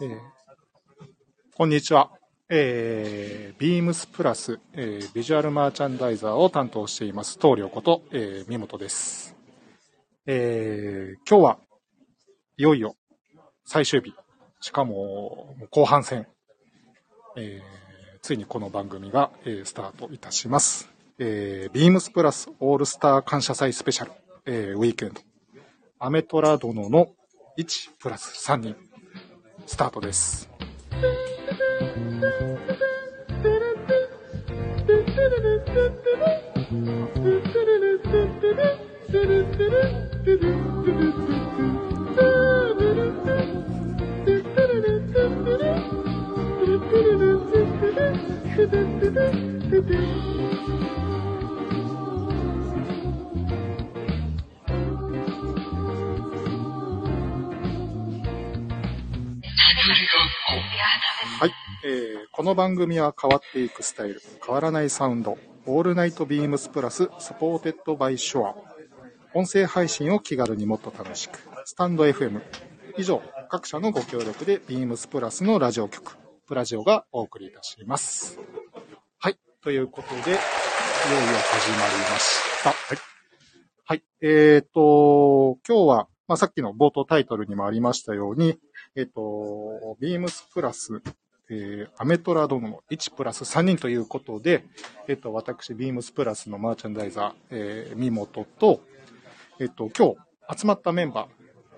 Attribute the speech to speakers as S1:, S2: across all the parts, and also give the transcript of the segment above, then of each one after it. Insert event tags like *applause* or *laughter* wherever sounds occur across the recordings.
S1: えーこんにちは。えー、ビームスプラス、えービジュアルマーチャンダイザーを担当しています、東良こと、えー、三本です。えー今日はいよいよ最終日、しかも後半戦、えーついにこの番組が、えースタートいたします。え、ビームスプラスオールスター感謝祭スペシャル、えーウィークエンド、アメトラ殿の1プラス3人、スタートです。*laughs* えーこの番組は変わっていくスタイル、変わらないサウンド、オールナイトビームスプラス、 Supported by ショア。音声配信を気軽にもっと楽しく、スタンド FM。以上、各社のご協力でビームスプラスのラジオ局、プラジオがお送りいたします。はい、ということで、いよいよ始まりました。はい。はい、えっ、と、今日は、まあ、さっきの冒頭タイトルにもありましたように、えっ、と、ビームスプラス、えーアメトラ殿の1プラス3人ということで、えっ、と、私、ビームスプラスのマーチャンダイザー、えー、三本と、えっ、と、今日集まったメンバー、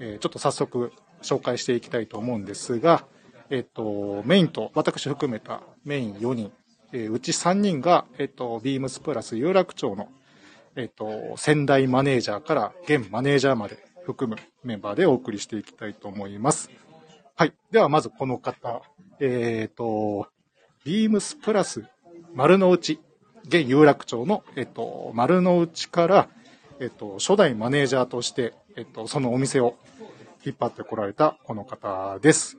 S1: えーちょっと早速紹介していきたいと思うんですが、えっ、と、メインと私含めたメイン4人、えーうち3人が、えっ、と、ビームスプラス有楽町の、えっ、と、先代マネージャーから現マネージャーまで含むメンバーでお送りしていきたいと思います。はい。では、まずこの方。えっ、と、ビームスプラス丸の内、現有楽町の、えっ、と、丸の内から、えっ、と、初代マネージャーとして、えっ、と、そのお店を引っ張ってこられたこの方です。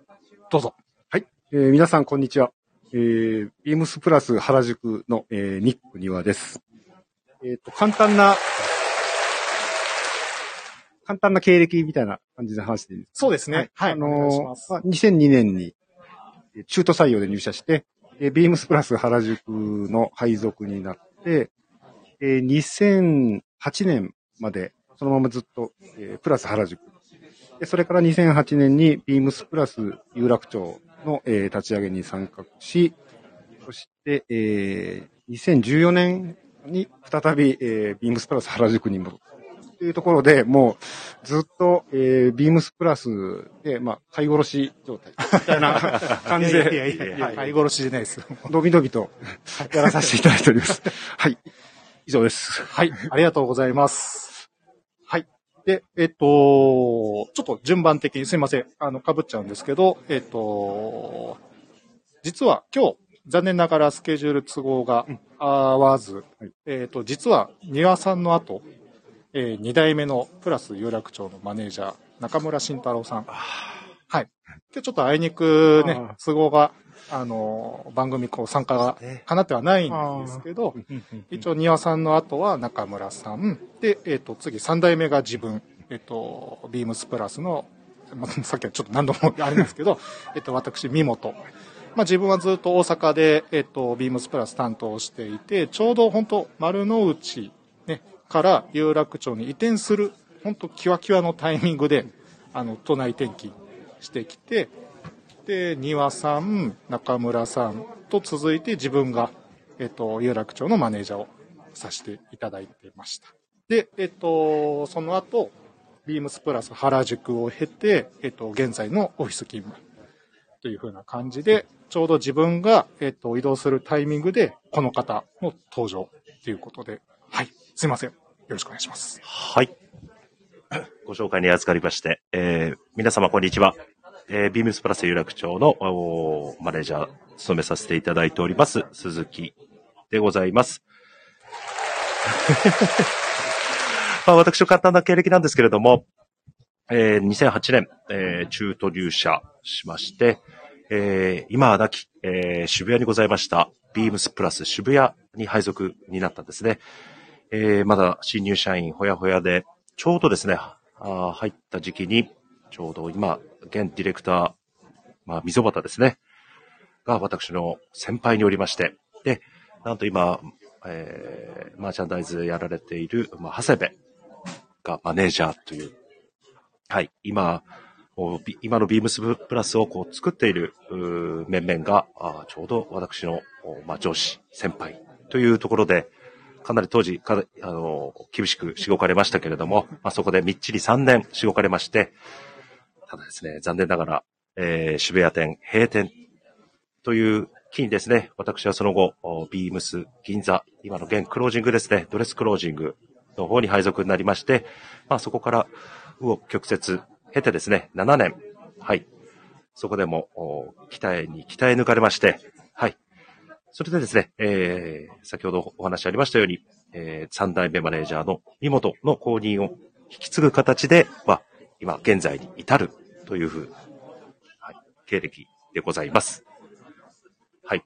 S1: どうぞ。
S2: はい。えー皆さん、こんにちは。えー、ビームスプラス原宿の、えーニック庭です。えっ、と、簡単な、簡単な経歴みたいな感じで話していいですか？
S1: そうですね。はい。
S2: あのーまあ、2002年にえー中途採用で入社して、えービームスプラス原宿の配属になって、えー2008年までそのままずっと、えープラス原宿。でそれから2008年にビームスプラス有楽町の、えー立ち上げに参画し、そして、えー2014年に再び、えービームスプラス原宿に戻る。というところで、もうずっと、えービームスプラスで、まあ、買い殺し状態みたいな *laughs* 感じ
S1: いやいや
S2: で、
S1: いやいや、はい、買い殺しじゃないですよ。
S2: のびのびとやらさせていただいております。*laughs* はい。以上です。
S1: はい、ありがとうございます。はい。で、えっと、ちょっと順番的にすいません。あの、被っちゃうんですけど、えっと、実は今日、残念ながらスケジュール都合が合わず、
S2: はい
S1: えっと、実は庭さんの後、えー、2代目のプラス有楽町のマネージャー、中村慎太郎さん。はい。今日ちょっとあいにくね
S2: あ、
S1: 都合が、あの、番組こう参加がかなってはないんですけど、一応、庭さんの後は中村さん。で、えっ、と、次、三代目が自分。えっ、と、ビームスプラスの、まあ、*laughs* さっきはちょっと何度も *laughs* あるんですけど、えっと、私、三本。まあ、自分はずっと大阪で、えっと、ビームスプラス担当していて、ちょうど本当丸の内、ね、から有楽町に移転する、本当キワキワのタイミングで、あの、都内転勤してきて、で、庭さん、中村さんと続いて自分が、えっと、有楽町のマネージャーをさせていただいてました。で、えっと、その後、ビームスプラス原宿を経て、えっと、現在のオフィス勤務という風な感じで、ちょうど自分が、えっと、移動するタイミングで、この方の登場ということで、はい、すいません。よろしくお願いします。
S3: はい。*coughs* ご紹介に預かりまして、えー皆様こんにちは。えービームスプラス有楽町のマネージャー、務めさせていただいております、鈴木でございます。*laughs* まあ、私の簡単な経歴なんですけれども、えー2008年、えー中途入社しまして、えー今は亡き、えー渋谷にございました、ビームスプラス渋谷に配属になったんですね。えーまだ新入社員ほやほやで、ちょうどですね、あ入った時期に、ちょうど今、現ディレクター、まあ、溝端ですね。が私の先輩におりまして、で、なんと今、えー、マーチャンダイズやられている、まあ、長谷部がマネージャーという、はい、今、今のビームスプラスをこう作っている面々が、ちょうど私の、まあ、上司、先輩というところで、かなり当時、かあの、厳しくしごかれましたけれども、まあ、そこでみっちり3年しごかれまして、ただですね、残念ながら、えー渋谷店閉店という期にですね、私はその後、ビームス銀座、今の現クロージングですね、ドレスクロージングの方に配属になりまして、まあそこから、右往曲折経てですね、7年、はい。そこでも、鍛えに鍛え抜かれまして、はい。それでですね、えー、先ほどお話ありましたように、えー、3代目マネージャーの見本の公認を引き継ぐ形で、まあ、今現在に至るというふう、はい、経歴でございます。はい。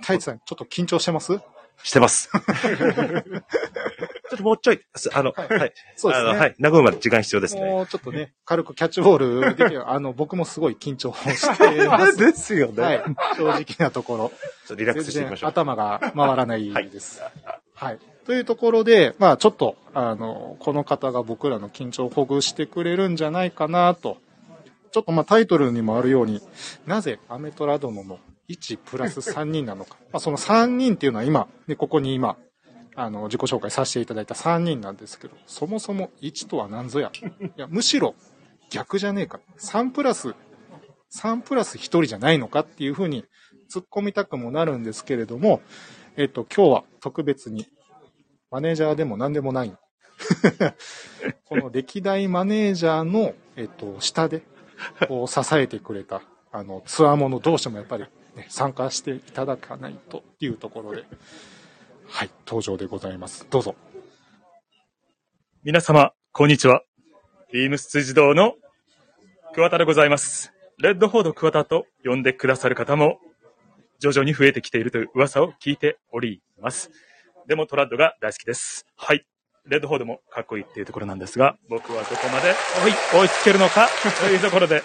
S1: 太一さん、ちょっと緊張してます？
S3: してます。*laughs* ちょっともうちょい、すあの、はい。
S1: そうですね。
S3: はい。和むまで時間必要ですね。
S1: もうちょっとね、軽くキャッチボールできる。あの、僕もすごい緊張してます。*laughs*
S3: ですよね。
S1: はい。正直なところ。
S3: ちょっとリラックスしていきましょう。
S1: 頭が回らないです。はい。というところで、まあちょっと、あの、この方が僕らの緊張をほぐしてくれるんじゃないかなと。ちょっとまあタイトルにもあるように、なぜアメトラ殿の1プラス3人なのか。まあその3人っていうのは今、ね、ここに今、あの、自己紹介させていただいた3人なんですけど、そもそも1とは何ぞや。*laughs* いや、むしろ逆じゃねえか。3プラス、3プラス1人じゃないのかっていうふうに突っ込みたくもなるんですけれども、えっと、今日は特別に、マネージャーでも何でもないの。*laughs* この歴代マネージャーの、えっと、下で、こう、支えてくれた、あの、ツアーものどうしてもやっぱり、ね、参加していただかないというところで、はい、登場でございます。どうぞ。
S4: 皆様、こんにちは。ビームス辻堂の桑田でございます。レッドフォード桑田と呼んでくださる方も徐々に増えてきているという噂を聞いております。でもトラッドが大好きです。はい。レッドフォードもかっこいいっていうところなんですが、僕はどこまで追いつけるのか？というところで。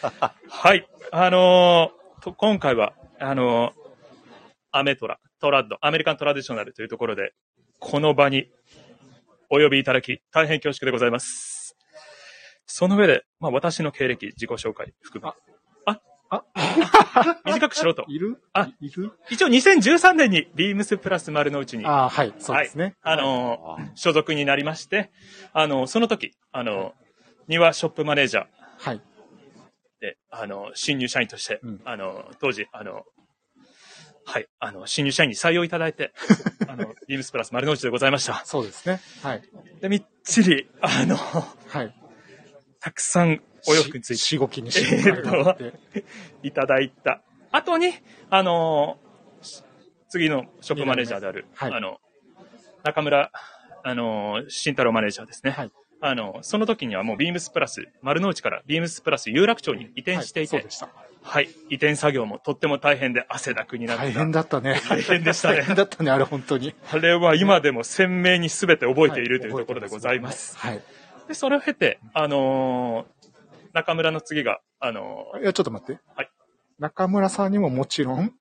S4: *laughs* はい。あのーと今回は、あのーアメトラ、トラッド、アメリカントラディショナルというところで、この場にお呼びいただき、大変恐縮でございます。その上で、まあ私の経歴、自己紹介含め。あ、
S1: あ、*laughs*
S4: 短くしろと。
S1: いる？
S4: あ
S1: いる？
S4: 一応2013年にビームスプラス丸の内に、あ
S1: あはい、そうですね。
S4: のー所属になりまして、あのーその時、あのー庭ショップマネージャー
S1: はい。
S4: で、あのー新入社員として、
S1: うん
S4: あのー当時、あのーはい、あの、新入社員に採用いただいて、*laughs* あの、ビームスプラス丸の内でございました。
S1: そうですね。はい。
S4: で、みっちり、あのー
S1: はい。
S4: たくさんお洋服について
S1: ししごきにしごきがあって。
S4: いただいた後に、あの次のショップマネージャーである、
S1: はい
S4: あの、中村、あのー慎太郎マネージャーですね。
S1: はい
S4: あの、その時にはもうビームスプラス、丸の内からビームスプラス有楽町に移転していて、はいい、
S1: はそうでした。
S4: 移転作業もとっても大変で汗だくになって
S1: 大変だったね。
S4: 大変でしたね
S1: 大変だったね、あれ本当に。
S4: あれは今でも鮮明に全て覚えているというところでございます。
S1: はい。
S4: で、それを経て、あのー中村の次が、あのー
S1: いや、ちょっと待って。
S4: はい。
S1: 中村さんにももちろん、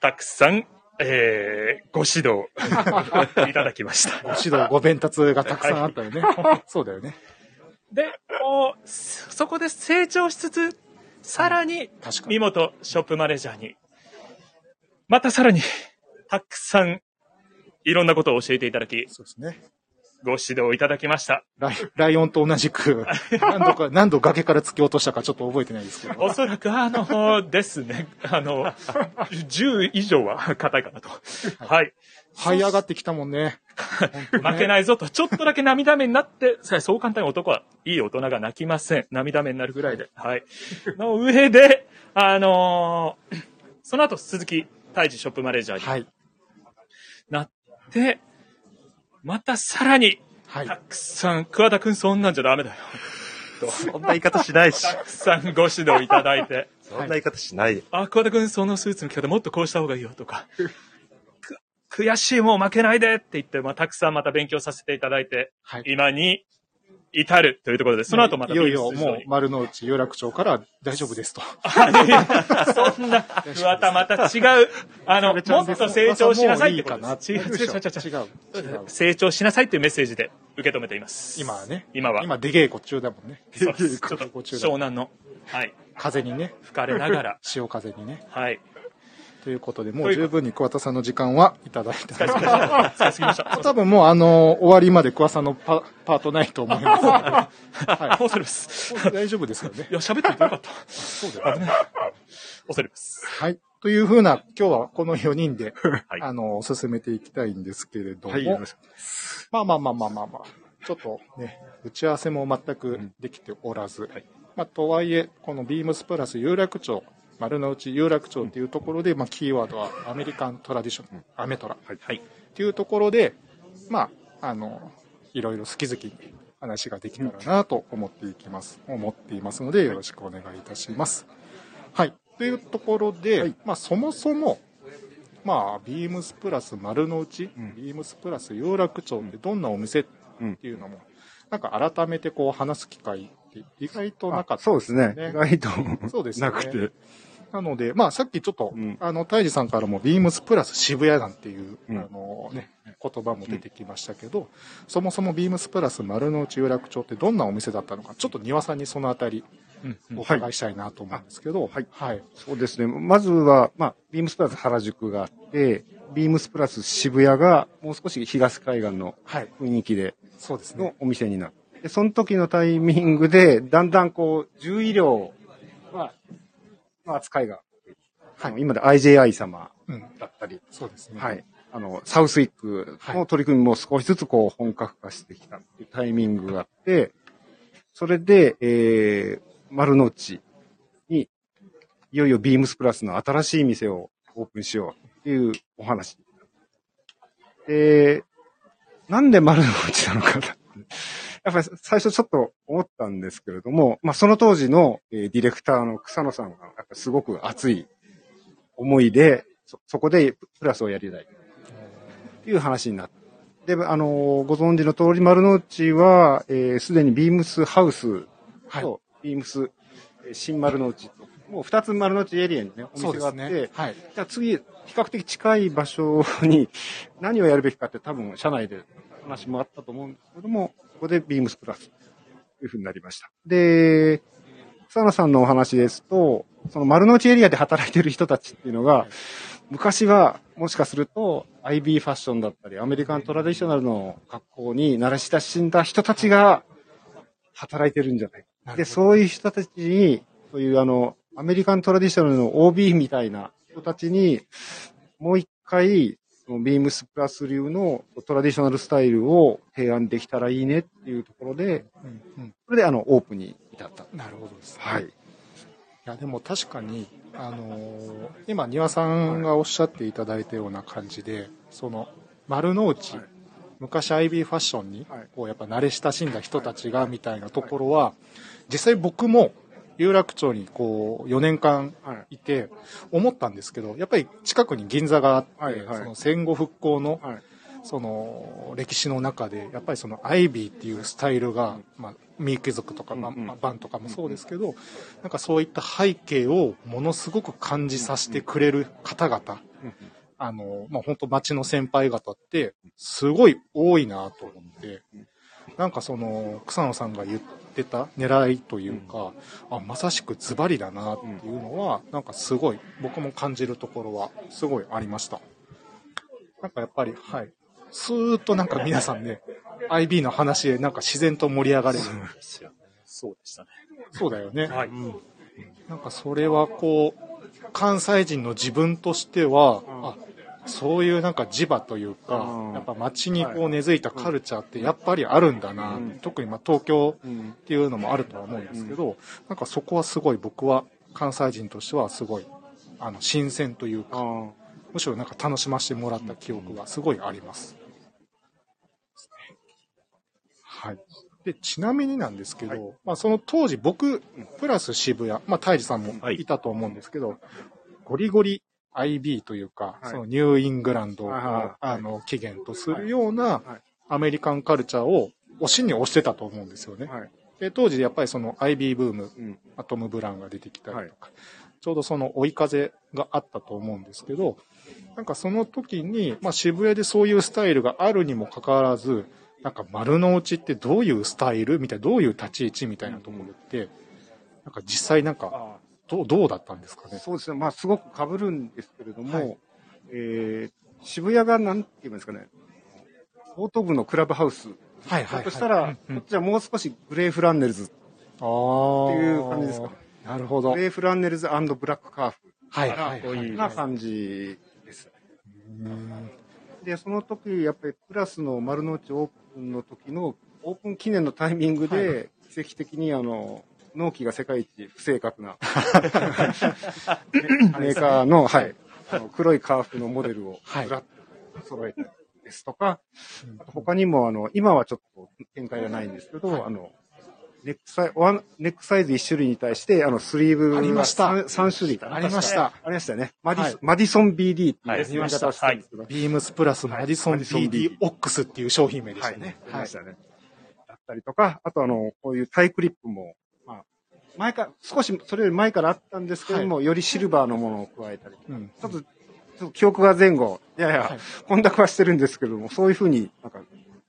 S4: たくさん、えー、ご指導 *laughs* いただきました。
S1: ご指導、ご鞭達がたくさんあったよね。そうだよね。
S4: で、こう、そそこで成長しつつ、さらに、
S1: 確かに。
S4: 見事ショップマネージャーに、またさらに、たくさん、いろんなことを教えていただき、
S1: そうですね。
S4: ご指導いただきました。
S1: ライライオンと同じく、*laughs* 何度か、何度崖から突き落としたかちょっと覚えてないですけど。
S4: おそらく、あの、ですね、あの、10以上は硬いかなと。はい。
S1: 這い上がってきたもんね。*laughs*
S4: 負けないぞと、ちょっとだけ涙目になって、さそう簡単に男はいい大人が泣きません。涙目になるぐらいで。はい。の上で、あのーその後、鈴木大治ショップマネージャーに
S1: はい。
S4: なって、またさらに、
S1: はい。
S4: たくさん、桑田くんそんなんじゃダメだよ。と、*laughs*
S3: そんな言い方しないし。
S4: たくさんご指導いただいて、*laughs*
S3: そんな言い方しない。
S4: あ、桑田くんそのスーツの着方もっとこうした方がいいよとか、く悔しいもう負けないでって言って、まあ、たくさんまた勉強させていただいて、
S1: はい。
S4: 今に至るというところで、その後また
S1: いよいよもう丸の内有楽町から大丈夫ですと。
S4: そんな、*laughs* またまた違う、あの、もっと成長しなさいってことです。違う違う違う違う。成長しなさいというメッセージで受け止めています。
S1: 今はね。
S4: 今は。
S1: 今出稽古中だもんね。
S4: そうです *laughs* 湘南の、はい、
S1: 風にね。
S4: 吹かれながら、*laughs*
S1: 潮風にね。
S4: はい。
S1: ということで、もう十分に桑田さんの時間はいただいた。
S4: 使いすぎました。使いすぎました。
S1: 多分もうあの、終わりまで桑田さんのパパートないと思いますので。
S4: あ、*laughs*
S1: は
S4: 恐れます。
S1: い。大丈夫ですよね
S4: い。や、喋っててよかった。
S1: そうだよね。
S4: 恐れます。
S1: はい。というふうな、今日はこの4人で、*laughs*
S3: はい
S1: あの、進めていきたいんですけれども、
S2: はい、よろしく。
S1: まあまあまあまあまあまあ、ちょっとね、打ち合わせも全くできておらず、まあ、とはいえ、このビームスプラス有楽町、丸の内有楽町っていうところで、まあ、キーワードはアメリカントラディション、アメトラ。
S3: はい。
S1: っていうところで、まあ、あの、いろいろ好き好きに話ができたらなと思っていきます、思っていますので、よろしくお願いいたします。はい。というところで、まあ、そもそも、まあ、ビームスプラス丸の内、
S2: ん
S1: ビームスプラス有楽町ってどんなお店っていうのも、なんか改めてこう話す機会って意外となかった
S2: そうですね。
S1: ね
S2: 意外と
S1: そうですよね
S2: なくて。
S1: なので、まあさっきちょっと、
S2: うん
S1: あの、大治さんからもビームスプラス渋谷なんていう、
S2: うん
S1: あのね、言葉も出てきましたけど、そもそもビームスプラス丸の内有楽町ってどんなお店だったのか、ちょっと庭さんにそのあたりお伺いしたいなと思うんですけど、
S2: はい
S1: はい。
S2: そうですね。まずは、まあ、ビームスプラス原宿があって、ビームスプラス渋谷がもう少し東海岸の
S1: はい。
S2: 雰囲気で
S1: そうですね
S2: の。お店になって、でその時のタイミングで、だんだんこう、獣医療は、の扱いが、あの今で IJI 様
S1: うん。
S2: だったり、
S1: そうですね。
S2: はい。あの、サウスイックの取り組みも少しずつこう本格化してきたっていうタイミングがあって、それで、えー、丸の内に、いよいよビームスプラスの新しい店をオープンしようっていうお話。で、なんで丸の内なのかな。やっぱり最初ちょっと思ったんですけれども、まあその当時の、えーディレクターの草野さんがやっぱすごく熱い思いで、そ、そこでプラスをやりたい。っていう話になって。で、あのーご存知の通り、丸の内は、えーすでにビームスハウス
S1: はい
S2: と、ビームス、えー新丸の内と、もう二つ丸の内エリアにね、お店があって、
S1: ね。はい。
S2: じゃあ次、比較的近い場所に何をやるべきかって多分社内で話もあったと思うんですけども、ここでビームスプラスというふうになりました。で、草野さんのお話ですと、その丸の内エリアで働いてる人たちっていうのが、昔はもしかすると IB ファッションだったり、アメリカントラディショナルの格好に慣れ親しんだ人たちが働いてるんじゃないか。で、そういう人たちに、そういうあの、アメリカントラディショナルの OB みたいな人たちに、もう一回、ビームスプラス流のトラディショナルスタイルを提案できたらいいねっていうところで、
S1: うんうん。
S2: それであの、オープンに至った。
S1: なるほどですね。
S2: はい。
S1: いや、でも確かに、あのー今、庭さんがおっしゃっていただいたような感じで、その、丸の内、
S2: はい
S1: 昔 IB ファッションに
S2: はい、
S1: こう、やっぱ慣れ親しんだ人たちが、みたいなところは、実際僕も、有楽町にこう、4年間
S2: はい。
S1: いて、思ったんですけど、やっぱり近くに銀座があって、
S2: はいはい。
S1: その戦後復興の、
S2: はい。
S1: その歴史の中でやっぱりそのアイビーっていうスタイルが、まあ、ミー貴族とか、まあバンとかもそうですけど、なんかそういった背景をものすごく感じさせてくれる方々、あの、まあ、本当町の先輩方ってすごい多いなと思って、なんかその草野さんが言ってた狙いというか、あまさしくズバリだなっていうのは、なんかすごい僕も感じるところはすごいありました。なんかやっぱり、はい。スーッとなんか皆さんね、IB の話でなんか自然と盛り上がれる。
S4: そうでしたね。
S1: そうだよね。
S4: はい。
S1: なんかそれはこう、関西人の自分としては、あ、そういうなんか磁場というか
S2: うん、
S1: やっぱ街にこう根付いたカルチャーってやっぱりあるんだな、
S2: うん。
S1: 特にまあ東京
S2: うん
S1: っていうのもあるとは思うんですけど、なんかそこはすごい僕は関西人としてはすごい、あの、新鮮というか、
S2: あ
S1: むしろなんか楽しませてもらった記憶がすごいあります。はい。で、ちなみになんですけど、まあその当時僕、プラス渋谷、まあ大治さんも
S3: はい。
S1: いたと思うんですけど、ゴリゴリ IB というか、
S2: はい。
S1: そのニューイングランドを、あの起源とするような
S2: はい。
S1: アメリカンカルチャーを押しに押してたと思うんですよね。
S2: はい。
S1: で、当時やっぱりその IB ブーム、
S2: うん。
S1: アトム・ブラウンが出てきたりとか、ちょうどその追い風があったと思うんですけど、なんかその時に、まあ渋谷でそういうスタイルがあるにもかかわらず、なんか丸の内ってどういうスタイルみたいな、どういう立ち位置みたいなところって、なんか実際なんか、
S2: あ
S1: どう、どうだったんですかね？
S2: そうですね。まあ、すごく被るんですけれども、
S1: はい
S2: えー、渋谷がなんて言うんですかね、オート部のクラブハウス。
S1: はい
S2: だとしたら、
S1: うんうん
S2: こっちはもう少しグレーフランネルズ、
S1: ああ。
S2: っていう感じですか。
S1: なるほど。
S2: グレーフランネルズブラックカーフ
S1: はいはい
S2: こう
S1: はい。
S2: な感じです。
S1: うん
S2: で、その時、やっぱりプラスの丸の内オープンの時のオープン記念のタイミング
S1: は
S2: で、奇跡的にあの、納期が世界一不正確な *laughs* メーカーの、はい、あの黒いカーフのモデルを
S1: はい。
S2: ずらっと揃えたりですとか、あと他にもあの、今はちょっと展開がないんですけど、あの、ネックサイワンネックサイズ1種類に対して、あの、スリーブが
S1: ありました。
S2: 3, 種類かな。
S1: ありました。
S2: ありましたよね。マディソン、
S1: はい
S2: マディソン BD っていう
S3: はい。
S2: 言い方をしてたんですけど、
S1: ビームスプラス
S2: マディソン
S1: BD オックスっていう商品名でし
S2: はい、
S1: たね。
S2: ありましたね。だったりとか、あとあの、こういうタイクリップも、まあ、前から、少しそれより前からあったんですけれども、よりシルバーのものを加えたり、
S1: うん。
S2: ちょっと、ちょっと記憶が前後、いやいや、
S1: はい
S2: 混濁はしてるんですけども、そういうふうになんか、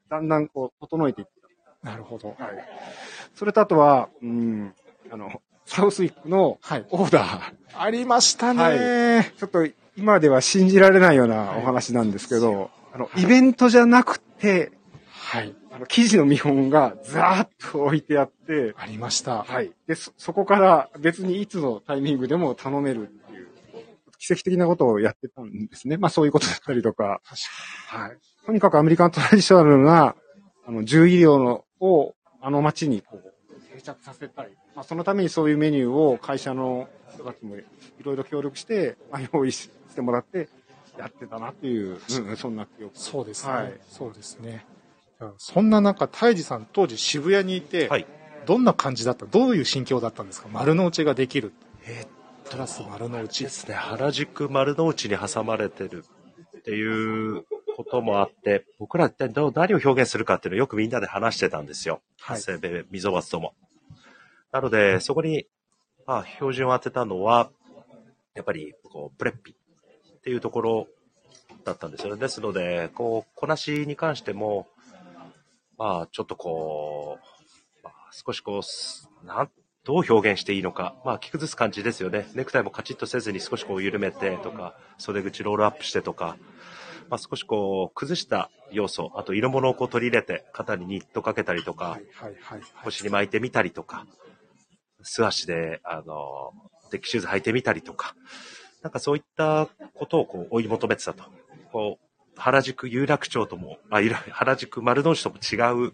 S2: だんだんこう、整えていって
S1: なるほど。
S2: はい。それとあとは、うん、あの、サウスウィックの
S1: はい。
S2: オーダー。
S1: ありましたね、
S2: はちょっと今では信じられないようなお話なんですけど、あの、イベントじゃなくて、
S1: はい。
S2: あの、記事の見本がザーッと置いてあって、
S1: ありました。
S2: はい。で、そ、そこから別にいつのタイミングでも頼めるっていう、奇跡的なことをやってたんですね。まあそういうことだったりとか、はい。とにかくアメリカントラディショナルな、あの、獣医療の、を、あの街にこう、定着させたい。まあそのためにそういうメニューを会社の人たちもいろいろ協力して、まあ用意ししてもらって、やってたなっていう、うん、そんな記憶。
S1: そうですね。
S2: はい
S1: そうですね。そんな中、泰治さん当時渋谷にいて、
S3: はい。
S1: どんな感じだった？どういう心境だったんですか？丸の内ができる。
S3: え
S1: プラス丸の内
S3: で。すね、原宿丸の内に挟まれてるっていうこともあって、僕ら一体どう何を表現するかっていうのをよくみんなで話してたんですよ。
S1: はい
S3: 溝端とも。なので、そこに、まあ、標準を当てたのは、やっぱり、こう、プレッピっていうところだったんですよね。ですので、こう、こなしに関しても、まあ、ちょっとこう、まあ、少しこうす、なん、どう表現していいのか。まあ、着崩す感じですよね。ネクタイもカチッとせずに少しこう緩めてとか、袖口ロールアップしてとか、まあ、少しこう、崩した要素、あと色物をこう取り入れて、肩にニットかけたりとか。腰に巻いてみたりとか、素足で、あの、デッキシューズ履いてみたりとか、なんかそういったことをこう追い求めてたと。こう、原宿有楽町とも、あ、*laughs* 原宿丸の内とも違う、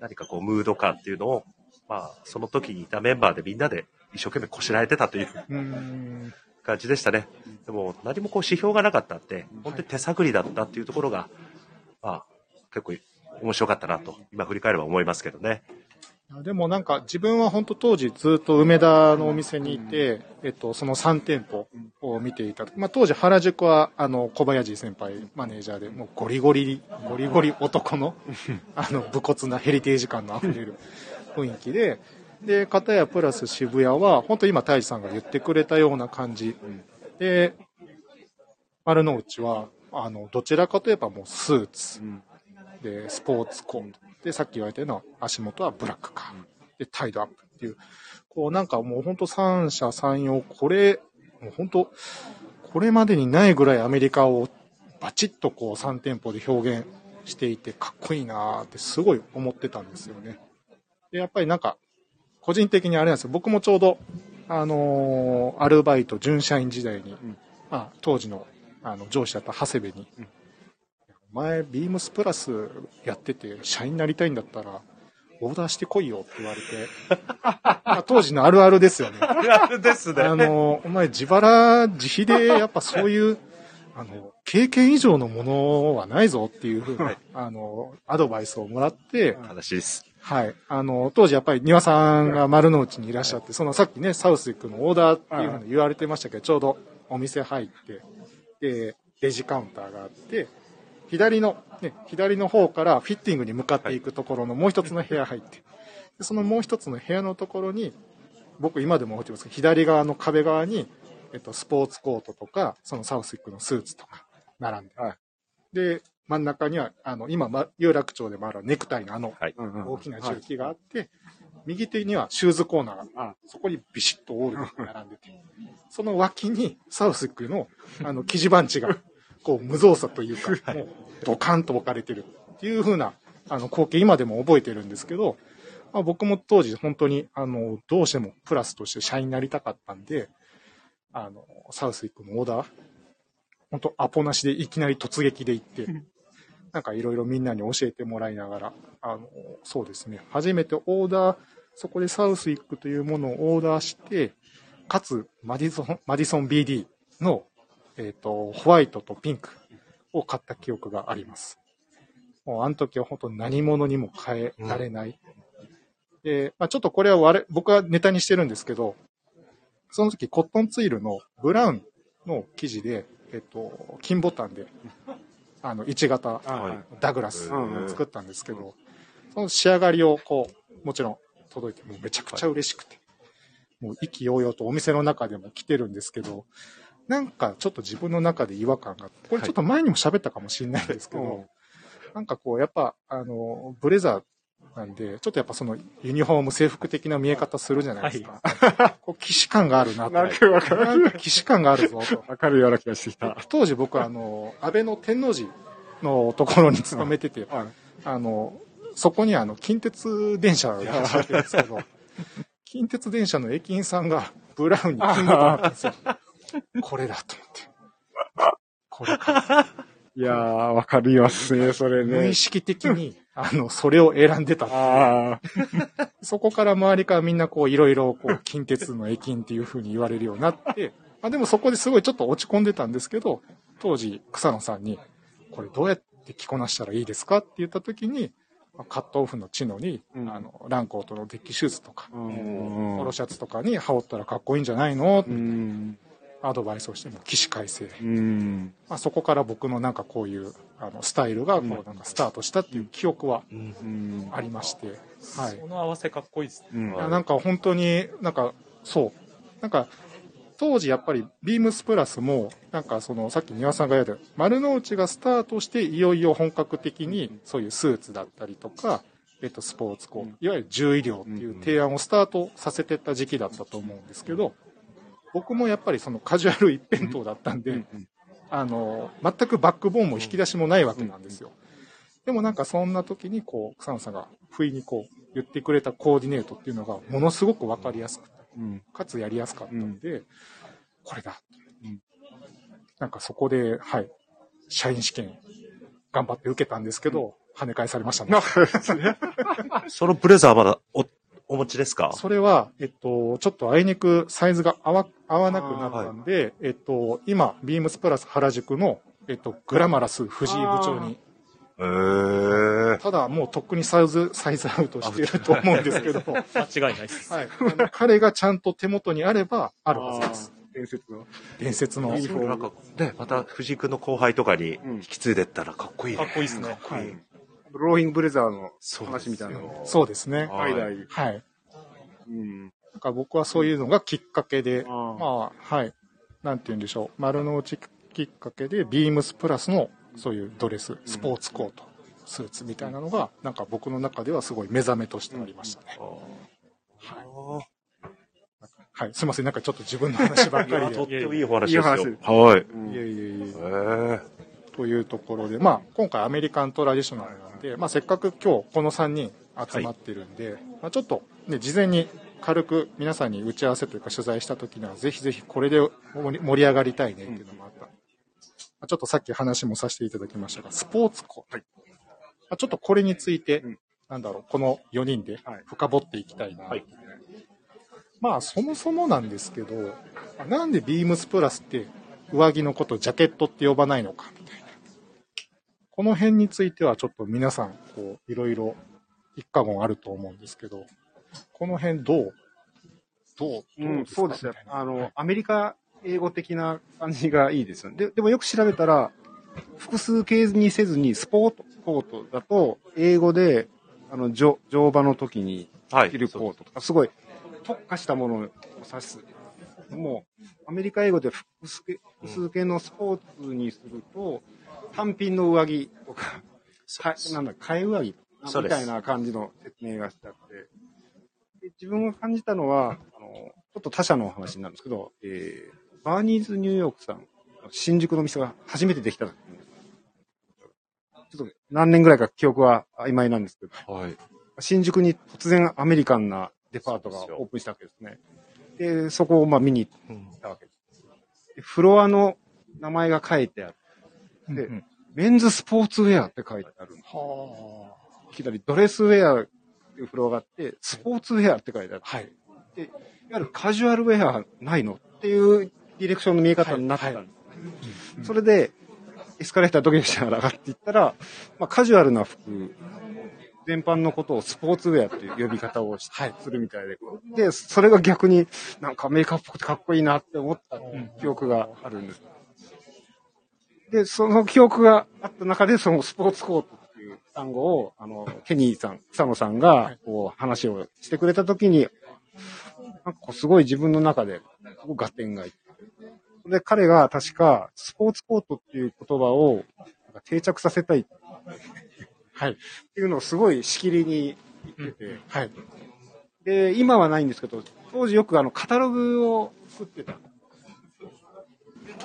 S3: 何かこう、ムード感っていうのを、まあ、その時にいたメンバーでみんなで一生懸命こしらえてたという。感じでしたね。でも、何もこう指標がなかったって、本当に手探りだったっていうところが、まあ、結構面白かったなと、今振り返れば思いますけどね。
S1: でもなんか自分は本当当時ずっと梅田のお店にいて、えっと、その3店舗を見ていた。まあ当時原宿はあの小林先輩マネージャーでもうゴリゴリ、ゴリゴリ男のあの武骨なヘリテージ感の溢れる雰囲気で、で、片やプラス渋谷は本当今太一さんが言ってくれたような感じ。で、丸の内はあのどちらかといえばもうスーツ。で、スポーツコート。で、さっき言われたような足元はブラックカー。で、タイドアップっていう、こうなんかもう本当三者三様、これ、もう本当、これまでにないぐらいアメリカをバチッとこう3店舗で表現していてかっこいいなーってすごい思ってたんですよね。で、やっぱりなんか、個人的にあれなんですよ。僕もちょうど、あのーアルバイト、準社員時代に、
S2: ん
S1: まあ、当時のあの上司だった長谷部に、お前、ビームスプラスやってて、社員になりたいんだったら、オーダーしてこいよって言われて、*laughs* まあ当時のあるあるですよね。
S3: あるです
S1: あの、お前自腹自費でやっぱそういう、あの、経験以上のものはないぞっていうふうな、あの、アドバイスをもらって、
S3: 正しいです。
S1: はい。あの、当時やっぱり庭さんが丸の内にいらっしゃって、そのさっきね、サウスイックのオーダーっていうふうに言われてましたけど、ちょうどお店入って、で、レジカウンターがあって、左の、ね、左の方からフィッティングに向かっていくところのもう一つの部屋入って、でそのもう一つの部屋のところに、僕今でも覚えてますけど、左側の壁側に、えっと、スポーツコートとか、そのサウスイックのスーツとか、並んで。
S2: はい
S1: で、真ん中には、あの、今、ま有楽町でもあるネクタイのあの、
S3: はい。
S2: うんうん
S1: 大きな重機があって、右手にはシューズコーナーがあ
S2: あ
S1: そこにビシッとオールが並んでて、その脇にサウスウィックの、あの、*laughs* 生地バンチが、こう、無造作というか、もう、ドカンと置かれてるっていう風な、あの、光景、今でも覚えてるんですけど、まあ、僕も当時本当に、あの、どうしてもプラスとして社員になりたかったんで、あの、サウスウィックのオーダー、本当アポなしでいきなり突撃で行って、なんかいろいろみんなに教えてもらいながら、あの、そうですね、初めてオーダー、そこでサウスイックというものをオーダーして、かつ、マディソン、マディソン BD の、えっ、と、ホワイトとピンクを買った記憶があります。もう、あの時は本当何物にも変えられない。で、まあちょっとこれは我々僕はネタにしてるんですけど、その時コットンツイルのブラウンの生地で、えっ、と、金ボタンで、あの、1型、
S2: はい
S1: ダグラス
S2: うん
S1: を作ったんですけど、その仕上がりをこう、もちろん届いて、もうめちゃくちゃ嬉しくて、もう意気揚々とお店の中でも来てるんですけど、なんかちょっと自分の中で違和感があって、これちょっと前にも喋ったかもしれないんですけど、
S2: うん
S1: なんかこう、やっぱ、あの、ブレザーなんで、ちょっとやっぱそのユニフォーム制服的な見え方するじゃないですか。*laughs* こう、騎士感があるなと。*laughs*
S2: なんかわかる。
S1: 騎士感があるぞと。
S2: わかるような気がしてきた。
S1: 当時僕はあの、安倍の天王寺のところに勤めてて、*laughs*
S2: はい
S1: あの、そこにあの、近鉄電車が走ってるんですけど、近鉄電車の駅員さんがブラウンに金ボタンあったんですよ。これだと思って。これか。
S2: いやー、わかりますね、それね
S1: 無意。識的に、あの、それを選んでた
S2: ああ、*laughs*
S1: そこから周りからみんなこういろいろこう近鉄の駅員っていう風に言われるようになって、まあでもそこですごいちょっと落ち込んでたんですけど、当時草野さんに、これどうやって着こなしたらいいですかって言った時に、まあカットオフのチノに、
S2: うん
S1: あの、ランコートのデッキシューズとか、
S2: うん
S1: ポロシャツとかに羽織ったらかっこいいんじゃないの、
S2: うん。
S1: アドバイスをしても起死回生。
S2: うん。
S1: まあそこから僕のなんかこういうあのスタイルがこうなんかスタートしたっていう記憶は。ありまして、はい。
S4: その合わせかっこいいですね。
S2: うん
S1: なんか本当になんかそうなんか当時やっぱりビームスプラスもなんかそのさっき庭さんが言われた丸の内がスタートしていよいよ本格的にそういうスーツだったりとか、えっと、スポーツこういわゆる獣医療っていう提案をスタートさせてった時期だったと思うんですけど僕もやっぱりそのカジュアル一辺倒だったんで、あの全くバックボーンも引き出しもないわけなんですよ。でもなんかそんな時にこう草野さんが不意にこう言ってくれたコーディネートっていうのがものすごくわかりやすくて
S2: うん。
S1: かつやりやすかったんで、これだ、
S2: うん
S1: なんかそこで、はい、社員試験頑張って受けたんですけど、跳ね返されましたね。*laughs*
S3: そのブレザーまだお、お持ちですか？
S1: それは、えっと、ちょっとあいにくサイズが合わ合わなくなったんで、えっと、今、ビームスプラス原宿の、えっと、グラマラス藤井部長に、
S3: へー。
S1: ただもうとっくにサイズ、サイズアウトしてると思うんですけど、は *laughs*
S4: 間違いないです。
S1: い。あの彼がちゃんと手元にあれば、あるはずです。
S2: 伝説の。
S1: 伝説の。
S2: ユニフォーム
S3: なんか、ね、また藤井君の後輩とかに引き継いでったらかっこいいね。
S4: かっこいいですね。
S1: はい。
S2: ローイングブレザーの話みたいなの。
S1: そうですね。
S3: はい。
S1: はい。
S2: うん。
S1: なんか僕はそういうのがきっかけで、まあ、はい。なんて言うんでしょう。丸の内きっかけで、ビームスプラスのそういうドレス、スポーツコート、スーツみたいなのが、なんか僕の中ではすごい目覚めとしてありましたね。はい。はい。すいません。なんかちょっと自分の話ばっかりで。
S3: とってもいいお話ですよ。
S2: いい話
S3: はい。
S2: うん
S1: いえいえいえ。
S3: へー
S1: というところで、まあ、今回アメリカントラディショナルなんで、まあ、せっかく今日この3人集まってるんで、まあ、ちょっと、ね、事前に軽く皆さんに打ち合わせというか取材した時には、ぜひぜひこれで盛り上がりたいねっていうのもあった。まあちょっとさっき話もさせていただきましたが、スポーツ校。まあちょっとこれについて、
S2: うん
S1: なんだろう、この4人で
S2: はい
S1: 深掘っていきたいな。
S3: はい
S1: まあ、そもそもなんですけど、なんでビームスプラスって上着のことをジャケットって呼ばないのか。この辺についてはちょっと皆さん、こう、いろいろ一過言あると思うんですけど、この辺どうどうど
S2: うん、そうですよ
S1: みたい。な
S2: あの、アメリカ英語的な感じがいいですよね。ででもよく調べたら、複数形にせずに、スポーツコートだと、英語で、あの、乗乗馬の時に
S3: はい。
S2: 着るコートとか、すごい特化したものを指す。もう、アメリカ英語で複数形複数形のスポーツにすると、単品の上着とか、かなんだ、替え上着みたいな感じの説明がしてあって、で自分が感じたのは、あの、ちょっと他社の話になるんですけど、えー、バーニーズニューヨークさん、新宿の店が初めてできた時に、ちょっと何年ぐらいか記憶は曖昧なんですけど、
S3: はい。
S2: 新宿に突然アメリカンなデパートがオープンしたわけですね。で、そこをまあ見に行ったわけです。でフロアの名前が書いてある。で
S1: うん
S2: メンズスポーツウェアって書いてある。いきなりドレスウェアっていうフロアがあって、スポーツウェアって書いてある。
S1: はい。
S2: いわゆるカジュアルウェアないのっていうディレクションの見え方になってたんです。それで、エスカレータードキドキしながら上がっていったら、まあ、カジュアルな服、全般のことをスポーツウェアっていう呼び方をしするみたいで、で、それが逆になんかアメリカっぽくてかっこいいなって思った記憶があるんです。で、その記憶があった中で、そのスポーツコートっていう単語を、あの、ケニーさん、草野さんが、こう、話をしてくれたときに、なんかこうすごい自分の中で、すごい合点がいって。で、彼が確か、スポーツコートっていう言葉をなんか定着させたい。はい。っていうのをすごいしきりに言ってて。
S1: はい。
S2: で、今はないんですけど、当時よくあの、カタログを作ってた。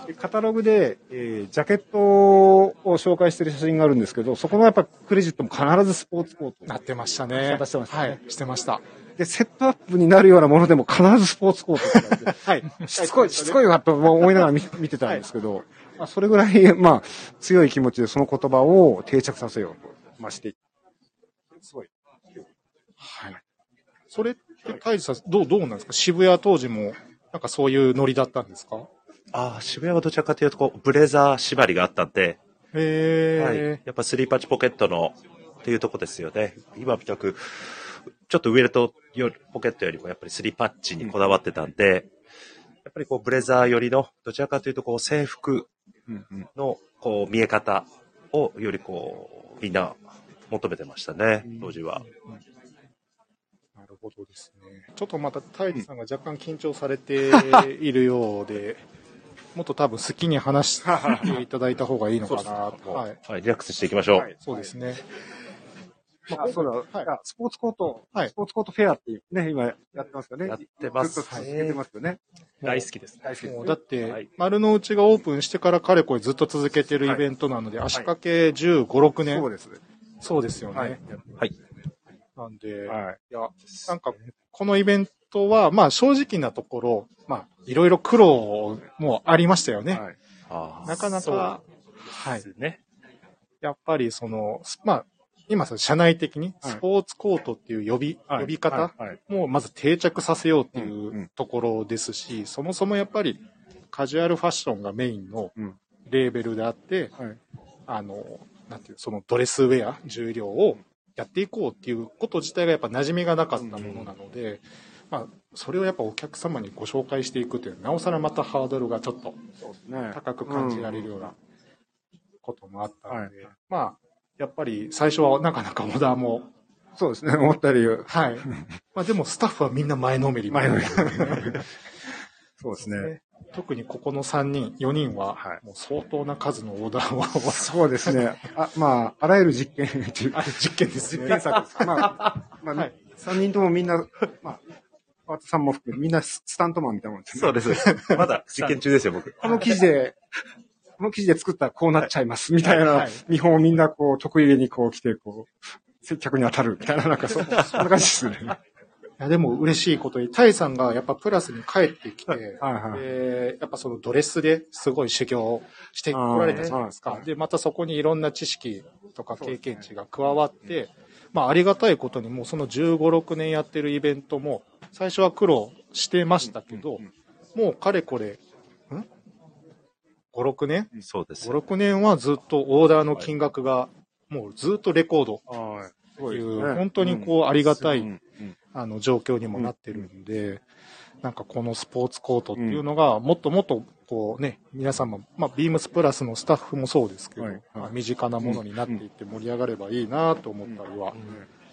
S2: でカタログで、えージャケットを紹介してる写真があるんですけど、そこのやっぱクレジットも必ずスポーツコート。
S1: なってましたね。
S2: 出してましたね
S1: はい。してました。
S2: で、セットアップになるようなものでも必ずスポーツコート *laughs* はい。しつこい、しつこいわと思いながら見 *laughs* 見てたんですけど、まあ、それぐらい、まあ、強い気持ちでその言葉を定着させようと、まあ、して。すごい。
S1: はい。それって、タイジさん、どう、どうなんですか？渋谷当時も、なんかそういうノリだったんですか？
S3: ああ、渋谷はどちらかというと、こう、ブレザー縛りがあったんで、
S1: へ
S3: はい
S1: え。。
S3: やっぱスリーパッチポケットのっていうとこですよね。今みたく、ちょっとウエルトよポケットよりもやっぱりスリーパッチにこだわってたんで、やっぱりこうブレザー寄りの、どちらかというとこう制服。のこう見え方をよりこうみんな求めてましたね、当時は。
S1: なるほどですね。ちょっとまたタイジさんが若干緊張されているようで、*laughs* もっと多分好きに話していただいた方がいいのかなと。はい。
S3: はい、リラックスしていきましょう。
S2: はい
S1: そうですね。
S2: あ、そうだ、
S1: はい
S2: あスポーツコート、
S1: はい
S2: スポーツコートフェアっていうね、今やってますよね。
S3: やってます
S2: ずっと続けてますよね。
S4: 大好きです。
S2: 大好きです
S1: もうだって、
S3: はい
S1: 丸の内がオープンしてからかれこれずっと続けてるイベントなので、足掛け15、6年。
S2: そうです。
S1: そうですよね。
S2: はい。
S3: はい。
S1: なんで、
S2: はい。
S1: いや、なんか、このイベントは、まあ正直なところ、まあ、いろいろ苦労もありましたよね。
S2: はい。
S3: あ
S1: なかなか、はい。
S4: ね。
S1: やっぱりその、すまあ、今さ、社内的に
S2: はい
S1: スポーツコートっていう呼び、
S2: はい
S1: 呼び方もまず定着させようってい
S2: う
S1: ところですし、そもそもやっぱりカジュアルファッションがメインの
S2: うん
S1: レーベルであって、
S2: はい。
S1: あの、なんていう、そのドレスウェア、重量をやっていこうっていうこと自体がやっぱ馴染みがなかったものなので、まあ、それをやっぱお客様にご紹介していくという、なおさらまたハードルがちょっと。高く感じられるようなこともあったので、
S2: はい
S1: まあ、やっぱり最初はなかなかオーダーも、
S2: そうですね。思ったより、
S1: はい。まあでもスタッフはみんな前のめり。
S2: 前のめりそうですね。
S1: ね特にここの3人、4人は
S2: は、い
S1: もう相当な数のオーダーを、
S2: そうですね。あ、まあ、あらゆる実験
S1: 実験ですね。
S2: 実験作です。まあ、まあ、
S1: はい
S2: 3人ともみんな、まあ、パートさんも含めみんなススタントマンみたいなもんですね。
S3: そうです。まだ実験中ですよ、僕。
S2: この記事で、この記事で作ったらこうなっちゃいます、みたい
S1: は
S2: ない見本をみんなこう、得意げにこう来て、こう、接客に当たるみたいな、なんかそ、そんな感じですね。
S1: いやでも嬉しいことに、タイさんがやっぱプラスに帰ってきて、
S2: はいはい。
S1: で、やっぱそのドレスですごい修行をしてこられたじゃないですか。で、またそこにいろんな知識とか経験値が加わって、まあありがたいことにもうその15、6年やってるイベントも、最初は苦労してましたけど、もうかれこれ、ん ?5、6年？
S3: そうです。
S1: 5、6年はずっとオーダーの金額が、もうずっとレコード。
S2: はい。す
S1: という、本当にこうありがたい、あの状況にもなってるんで、なんかこのスポーツコートっていうのがもっともっとこうね、皆さんも、まあ、ビームスプラスのスタッフもそうですけど、
S2: はい。はい。
S1: まあ身近なものになっていって盛り上がればいいなと思ったりは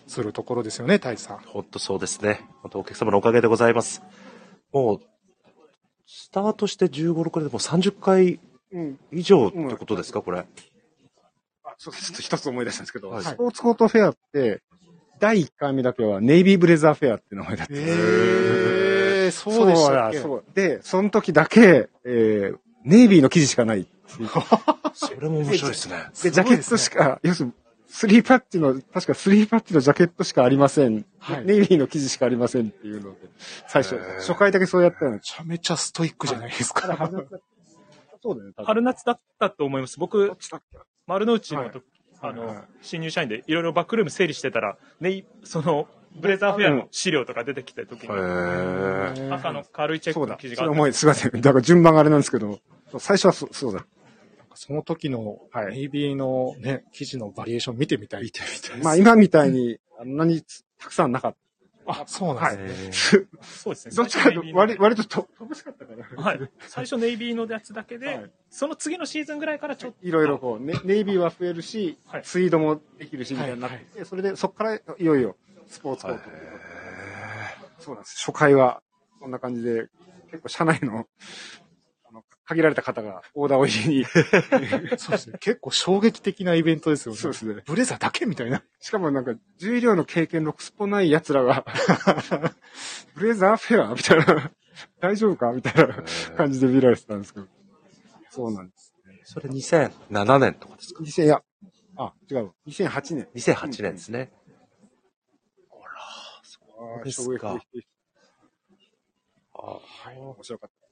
S1: するところですよね、太一さん。
S3: 本当そうですね。本当お客様のおかげでございます。もう、スタートして15、6でもう30回
S2: うん。
S3: 以上ってことですか、これ？
S2: あそうです。ちょっと一つ思い出したんですけど、
S3: はい
S2: スポーツコートフェアって、第1回目だけはネイビーブレザーフェアって名前だったんですよ。
S1: えー、そうでしたっけ？
S2: で、その時だけ、えー、ネイビーの生地しかない。*laughs*
S3: それも面白いですね。
S2: で、ジャケットしか、要するに、スリーパッチの、確かスリーパッチのジャケットしかありません。
S1: はい
S2: ネイビーの生地しかありませんっていうので、最初初回だけそうやったような。
S1: めちゃめちゃストイックじゃないですか。
S2: そうだよね。
S4: 春夏だったと思います。僕丸の内のと、
S2: はい
S4: あの、
S2: はい
S4: 新入社員でいろいろバックルーム整理してたら、ね、その、ブレザーフェアの資料とか出てきた時に、赤の軽いチェッ
S2: そうだ。
S4: クの記事があって
S2: それ思い、すいません。だから順番があれなんですけど、最初はそそうだ。
S1: その時の
S2: はい
S1: ネイビーのね、生地のバリエーション見てみたい。見てみたい
S2: まあ今みたいに、あんなにたくさんなかっ
S1: あ、そうなんですね。*laughs*
S4: そうですね。
S2: どっちかと割割とと乏しかったから。
S4: はい。最初ネイビーのやつだけで、
S2: はい
S4: その次のシーズンぐらいからちょっと、
S2: いろいろこう、ね、ネイビーは増えるし、
S4: はい
S2: ツイードもできるし、みたいになってて、それでそこからいよいよスポーツコートっていうことでそうなんです。初回は、こんな感じで、結構社内の、限られた方がオーダーを入れに、*laughs*
S1: そうですね。結構衝撃的なイベントですよね。
S2: そうですね。
S1: ブレザーだけみたいな。
S2: しかもなんか、重量の経験のクスポない奴らが、*laughs* ブレザーフェアみたいな、大丈夫かみたいな感じで見られてたんですけど。そうなんです。
S3: それ2007年とかですか
S2: ？2000、いや、あ、違う。2008年。
S3: 2008年ですね。
S2: あ
S3: ですか
S2: 衝撃的
S3: あ
S2: 面白かったですね。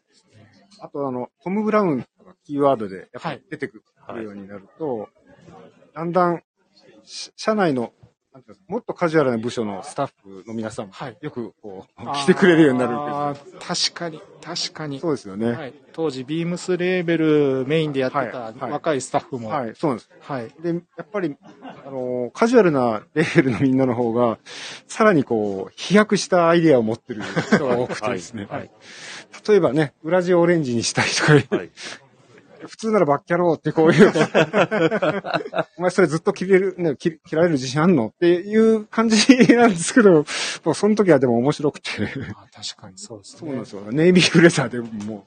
S2: あとあの、トム・ブラウンとかキーワードでやっぱり出てく
S3: はい
S2: るようになると、だんだん、し社内の、なんていうもっとカジュアルな部署のスタッフの皆さんも、
S1: はい
S2: よくこう、*laughs* 来てくれるようになる
S1: あ
S2: け
S1: ー確かに、確かに
S2: ど。。そうですよね。は。
S1: はいい、当時、ビームスレーベルメインでやってた
S2: はいはい
S1: 若いスタッフも、はい
S2: そうなんです。で、やっぱり、あのーカジュアルなレーベルのみんなの方が、さらにこう、飛躍したアイデアを持ってる人が多くてですね。
S3: はいはい
S2: 例えばね、裏地をオレンジにしたりとか、
S3: はい。
S2: 普通ならバッキャローってこういう、*laughs* お前それずっと着れる、ね、着着られる自信あんのっていう感じなんですけど、もうその時はでも面白くて、
S1: あ確かにそうですね。
S2: そうなんですよ。ネイビーブレザーでも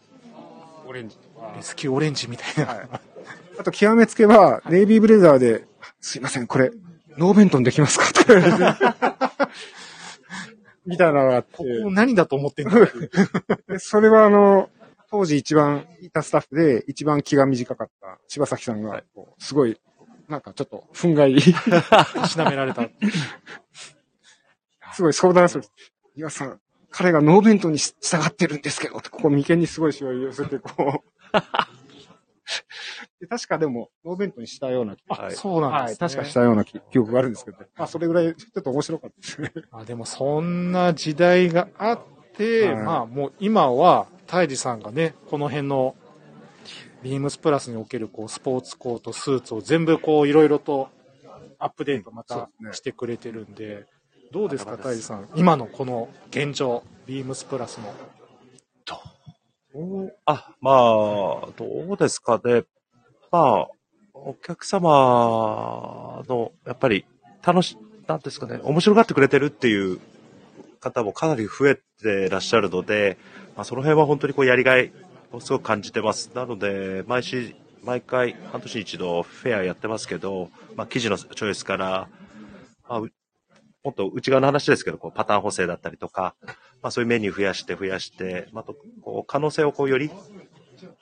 S2: う、オレンジとか。
S1: レスキューオレンジみたいな。
S2: はい。あと、極めつけは、ネイビーブレザーで、すいません、これ、ノーベントンできますかとか言われてみたいなのがあって
S1: ここ何だと思ってんだっていう
S2: で、それはあの、当時一番いたスタッフで、一番気が短かった柴崎さんが、すごい、なんかちょっと、憤慨、*laughs*
S1: しなめられた。*laughs*
S2: すごい相談する。岩さん、彼がノーベントに従ってるんですけど、ここ眉間にすごいしわ寄せて、こう。で確かでも、ノーベントにしたような気
S3: はい
S1: そうなん
S2: はい、
S1: です、ね。
S2: 確かしたような記記憶があるんですけど、まあ、それぐらい、ちょっと面白かったですね。*laughs*
S1: あでもそんな時代があって、
S2: はい
S1: まあもう今は、泰治さんがね、この辺のビームスプラスにおけるこうスポーツコート、スーツを全部こういろいろとアップデートまたしてくれてるんで、どうですか、
S3: まだまだです
S1: 泰治さん。今のこの現状、ビームスプラスの。
S3: あ、まあ、どうですかね。まあ、お客様の、やっぱり、楽し、なんですかね、面白がってくれてるっていう方もかなり増えてらっしゃるので、まあ、その辺は本当にこうやりがいをすごく感じてます。なので、毎週、毎回、半年に一度フェアやってますけど、まあ、記事のチョイスから、まあ、もっと内側の話ですけど、こうパターン補正だったりとか、まあそういうメニュー増やして増やして、まあ、とこう可能性をこうより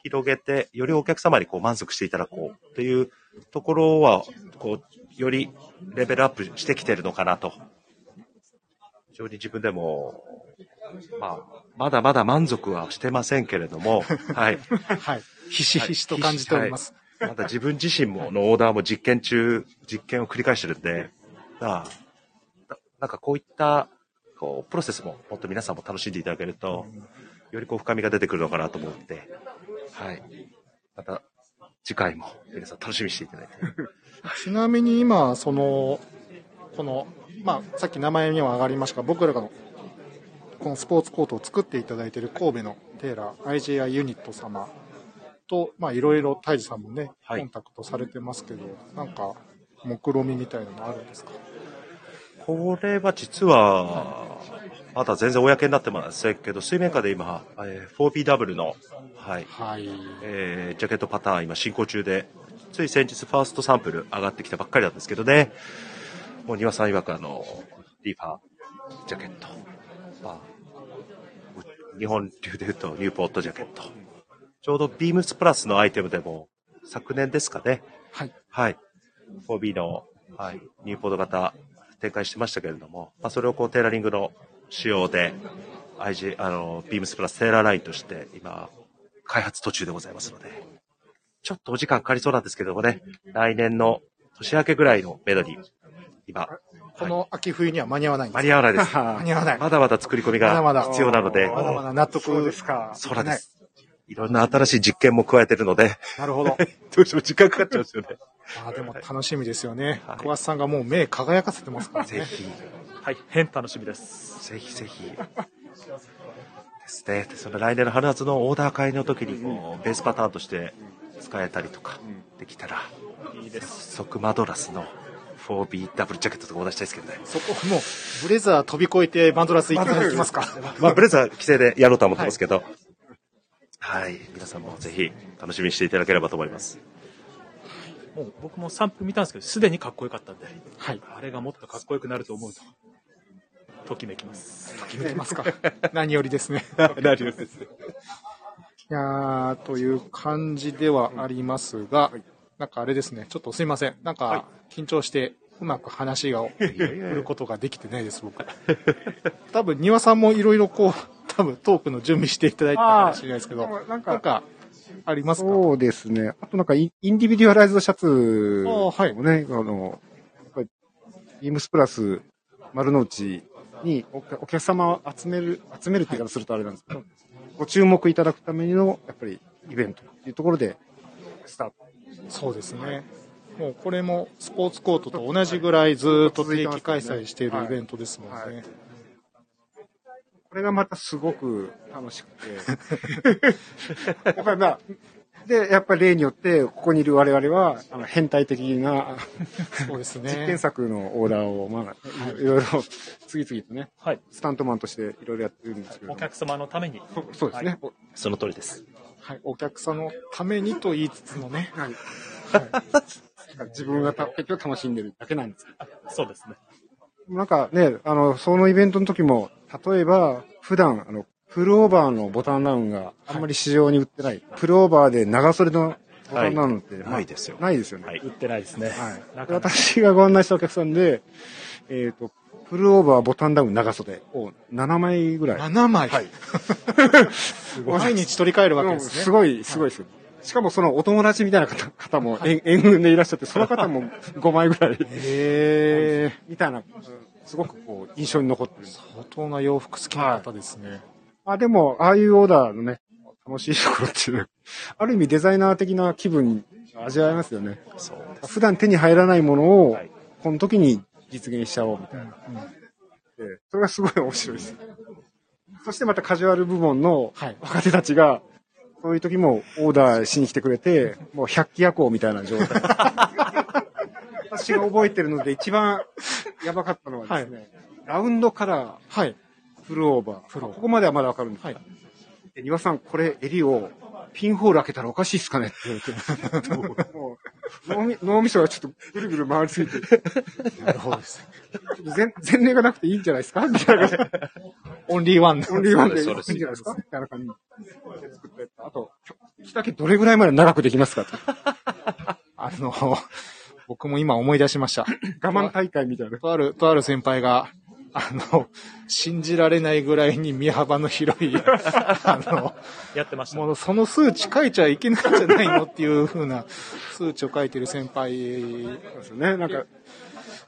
S3: 広げて、よりお客様にこう満足していただこうっていうところは、こう、よりレベルアップしてきてるのかなと。非常に自分でも、まあ、まだまだ満足はしてませんけれども、*laughs* はい。
S1: はい。ひしひしと感じております。
S3: まだ自分自身ものオーダーも実験中、実験を繰り返してるんで、まあ、ななんかこういった、こう、プロセスももっと皆さんも楽しんでいただけると、よりこう深みが出てくるのかなと思って、はい。また、次回も皆さん楽しみにしていただいて。*laughs*
S1: ちなみに今、その、この、まあ、さっき名前には上がりましたが、僕らがの、このスポーツコートを作っていただいている神戸のテーラー、IJI ユニット様と、まあいろいろ、大治さんもね、
S3: はい
S1: コンタクトされてますけど、なんか、目論みみたいなのあるんですか？
S3: これは実は、まだ全然公になってませんけど、水面下で今、えー 4BW の、はい、
S1: はい。
S3: えージャケットパターン今進行中で、つい先日ファーストサンプル上がってきたばっかりなんですけどね、もう庭さん曰くあの、リーファージャケット、まあ、う日本流で言うとニューポットジャケット、ちょうどビームスプラスのアイテムでも昨年ですかね、
S1: はい。
S3: はい。4B の、はい、ニューポート型展開してましたけれども、まあ、それをこうテーラリングの仕様で、IG、あの、ビームスプラステーラーラインとして今、開発途中でございますので、ちょっとお時間かかりそうなんですけどもね、来年の年明けぐらいのメドに、今、
S1: この秋冬には間に合わないんです
S3: 間に合わないです。*laughs*
S1: 間に合わない。
S3: まだまだ作り込みが必要なので、
S1: まだまだ納得。
S2: ですか？
S3: そうなんです。いろんな新しい実験も加えてるので、
S1: なるほど。*laughs*
S3: どうしても時間かかっちゃうんですよね。
S1: あーでも楽しみですよね
S3: はい。
S1: 小橋さんがもう目輝かせてますからね。
S3: ぜひ、
S4: はい、変楽しみです。
S3: ぜひぜひ。ですね。でその来年の春夏のオーダー会の時にこうベースパターンとして使えたりとかできたら、
S4: いいです。
S3: 即マドラスの 4B ダブルジャケットとかお出したいですけどね。
S1: そこもう、ブレザー飛び越えてマドラス行きますか。*laughs*
S3: まあ、ブレザー規制でやろうとは思ってますけど、はい、皆さんもぜひ楽しみにしていただければと思います。
S4: もう僕もサンプル見たんですけど、すでにかっこよかったんで、
S1: はい。
S4: あれがもっとかっこよくなると思うと、ときめきます。
S1: 決めてますか。*laughs* 何よりですね。
S3: 大丈夫です。
S1: いやー、という感じではありますが、なんかあれですね、ちょっとすいません。なんか、緊張して、うまく話が振ることができてないです、僕。多分、庭さんもいろいろこう、多分トークの準備していただいてたかもしれないですけど、
S2: なん
S1: なん
S2: か、
S1: か、ありますか？
S2: そうですね。あとなんかイン、インディビデュアライズドシャツ
S1: あーはい
S2: もね、あの、やっぱり、ビームスプラス丸の内にお客お客様を集める、集めるって言い方するとあれなんですけど、ご注目いただくための、やっぱり、イベントっていうところで、スタート。
S1: そうですね。もうこれもスポーツコートと同じぐらいずっと定期開催しているイベントですもんね。
S2: はいこれがまたすごく楽しくて。やっぱりまあ、で、やっぱり例によって、ここにいる我々は、あの、変態的な
S1: そうです
S2: 実験
S1: ね。
S2: 作のオーダーを、まあ、いろいろ、次々とね、
S4: はい。
S2: スタントマンとしていろいろやってるんですけど
S4: お、客様のために、
S2: そそうですね。
S3: その通りです。
S1: はい。お客さんのためにと言いつつのね。
S2: はい。自分がた結局楽しんでるだけなんですけ
S4: そうですね。
S2: ど。なんかね、あの、そのイベントの時も、例えば、普段、あの、プルオーバーのボタンダウンがあんまり市場に売ってない。プルオーバーで長袖のボタンダウンって、まあ
S3: ないですよ。
S2: ないですよね。
S3: はい
S4: 売ってないですね。
S2: はい。私がご案内したお客さんで、えっ、と、プルオーバーボタンダウン長袖を7枚ぐらい。
S1: 7枚。
S2: はい。*laughs*
S1: 毎日取り替えるわけですね。
S2: すごい、すごいですよ。しかもそのお友達みたいな方方も援援軍でいらっしゃって、その方も5枚ぐらい、
S1: へー。
S2: みたいな、すごくこう、印象に残ってる。
S1: 相当な洋服好きな方ですね。
S2: あ、でも、ああいうオーダーのね、楽しいところっていうある意味デザイナー的な気分味わえますよね。
S3: そう。
S2: 普段手に入らないものを
S3: はい、
S2: この時に実現しちゃおうみたいな。でそれがすごい面白いです。そしてまたカジュアル部門の
S1: はい
S2: 若手たちが、そういう時もオーダーしに来てくれて、もう百鬼夜行みたいな状態。*laughs* 私が覚えてるので一番やばかったのはですね、ラウンドカラー、
S1: はい。
S2: フルオーバー。ここまではまだわかるんです。
S1: はい。
S2: で庭さん、これ襟をピンホール開けたらおかしいっすかねって言われて。も *laughs* う脳み脳みそがちょっとぐるぐる回りすぎて、
S1: なるほどです。
S2: 前前例がなくていいんじゃないですか？みたいな感じで。
S1: オンリーワンの。
S2: オンリーワンでいいんじゃ
S3: そうです
S2: ないですかみたいな感じあと、着丈どれぐらいまで長くできますかと。
S1: あの、僕も今思い出しました。
S2: 我慢大会みたいな。
S1: とある、とある先輩が、あの、信じられないぐらいに身幅の広い、*laughs* あの、
S4: やってました。
S1: もうその数値書いちゃいけないんじゃないのっていう風な数値を書いてる先輩
S2: ですよね。なんか、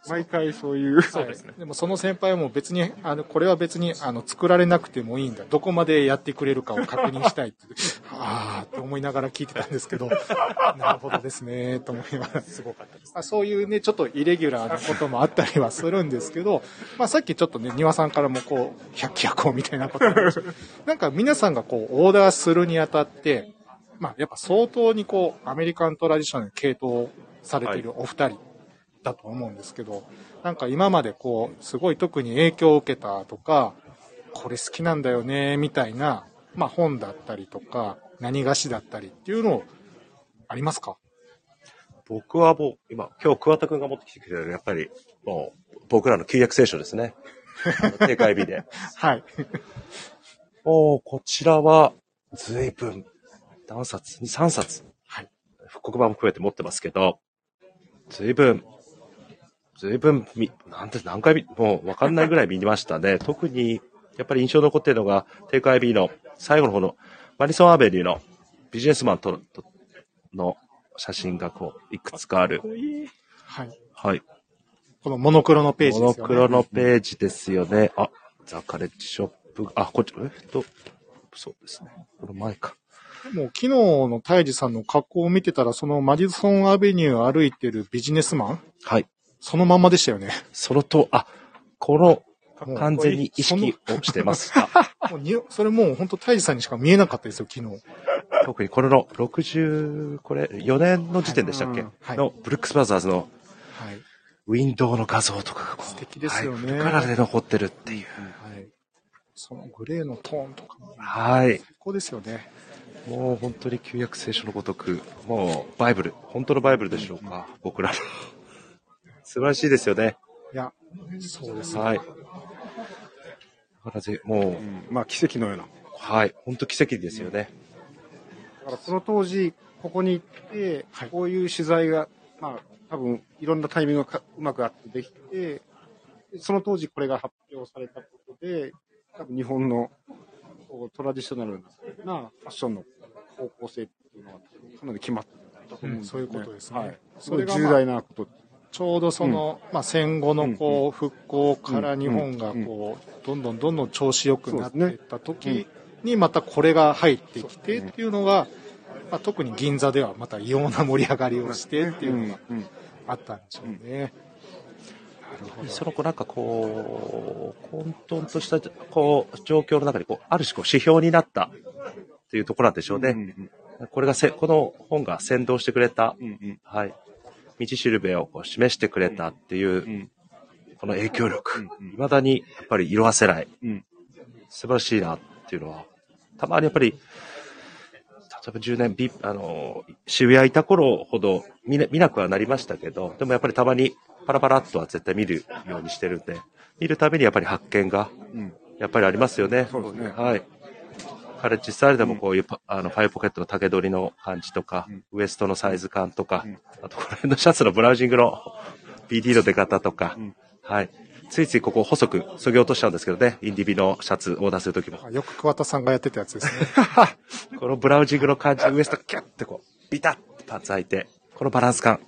S2: 毎回そういう。
S4: そうですね。
S1: でもその先輩はもう別に、あの、これは別に、あの、作られなくてもいいんだ。どこまでやってくれるかを確認したいって。ああ、思いながら聞いてたんですけど、*laughs* なるほどですね、と思いながら。すごかったです。まあ、そういうね、ちょっとイレギュラーなこともあったりはするんですけど、まあさっきちょっとね、庭さんからもこう、百鬼夜行みたいなこと *laughs* なんか皆さんがこう、オーダーするにあたって、まあ、やっぱ相当にこう、アメリカントラディショナルに系統されているお二人だと思うんですけど、なんか今までこう、すごい特に影響を受けたとか、これ好きなんだよね、みたいな、まあ本だったりとか、何菓子だったりっていうのありますか？
S3: 僕はもう、今、今日桑田くんが持ってきてくれる、やっぱり、もう、僕らの旧約聖書ですね。*laughs* 定会日で。
S1: はい。
S3: おーこちらは、随分、何冊 ?2、3冊。
S1: はい。
S3: 復刻版も含めて持ってますけど、随分、随分み、なんて、何回見、もうわかんないぐらい見ましたね。特に、やっぱり印象に残っているのが、テイク IB の最後の方の、マリソンアベリューのビジネスマンととの写真がこう、いくつかある。
S1: はい。
S3: はい。
S1: このモノクロのページ
S3: モ
S1: ですよね。
S3: ノクロのページですよね。あ、ザカレッジショップ。あ、こっち、えっと、そうですね。この前か。
S1: もう昨日のタイジさんの格好を見てたら、そのマディソンアベニュー歩いてるビジネスマン
S3: はい。
S1: そのまんまでしたよね。
S3: そのと、あ、この、完全に意識をしてました。*laughs*
S1: もうにそれもう本当タイジさんにしか見えなかったですよ、昨日。
S3: 特にこれの60、これ、4年の時点でしたっけ、
S1: はい
S3: の、ブルックスブラザーズの
S1: はい。
S3: ウィンドウの画像とかがこう
S1: 素敵ですよね
S3: はい、フルカラーで残ってるっていう。
S1: はい。そのグレーのトーンとかも
S3: はい。
S1: 最高ですよね。
S3: もう本当に旧約聖書のごとく、もうバイブル、本当のバイブルでしょうか、僕らの。素晴らしいですよね。
S1: いや、そうですね。
S3: はい。だからぜ、もう
S2: う、んまあ奇跡のような。
S3: はい、本当奇跡ですよね。
S2: だからその当時、ここに行って、
S1: はい
S2: こういう取材が、まあ、多分、いろんなタイミングがかうまくあってできて、その当時これが発表されたことで、多分日本のこうトラディショナルなファッションの方向性っていうのがかなり決まったと思うん
S1: そういうことですね
S2: はい。
S1: それがまあ
S2: 重大なこと。
S1: ちょうどその、まあ戦後のこう、復興から日本が
S2: うん
S1: こう、どんどんどんどん調子良くなっていった時にまたこれが入ってきてっていうのが、まあ、特に銀座ではまた異様な盛り上がりをしてっていうのが
S2: うん
S1: あったんでしょうね。
S3: その子なんかこう、混沌とした、こう、状況の中に、こう、ある種こう指標になったっていうところなんでしょうね。
S2: うん。
S3: これがせ、この本が先導してくれた、
S2: うんうん。
S3: はい、道しるべをこう示してくれたっていう、
S2: うん。
S3: この影響力、
S2: うん
S3: 未だにやっぱり色あせない、
S2: うん。
S3: 素晴らしいなっていうのは、たまにやっぱり、例えば10年、ビあの、渋谷いた頃ほど見な見なくはなりましたけど、でもやっぱりたまにパラパラっとは絶対見るようにしてるんで、見るたびにやっぱり発見が、
S2: うん。
S3: やっぱりありますよね。
S2: そうですね。
S3: はい。カレッジスタイルでもこういうパ、あの、ファイブポケットの竹取りの感じとか、ウエストのサイズ感とか、
S2: うん
S3: あとこの辺のシャツのブラウジングの *laughs* BD の出方とか、
S2: うん
S3: はい。ついついここ細く削ぎ落としちゃうんですけどね、インディビのシャツオーダーするときも。
S1: あよく桑田さんがやってたやつですね。*laughs*
S3: このブラウジングの感じ、ウエストキュッてこう、ビタッてパンツ開いて、このバランス感、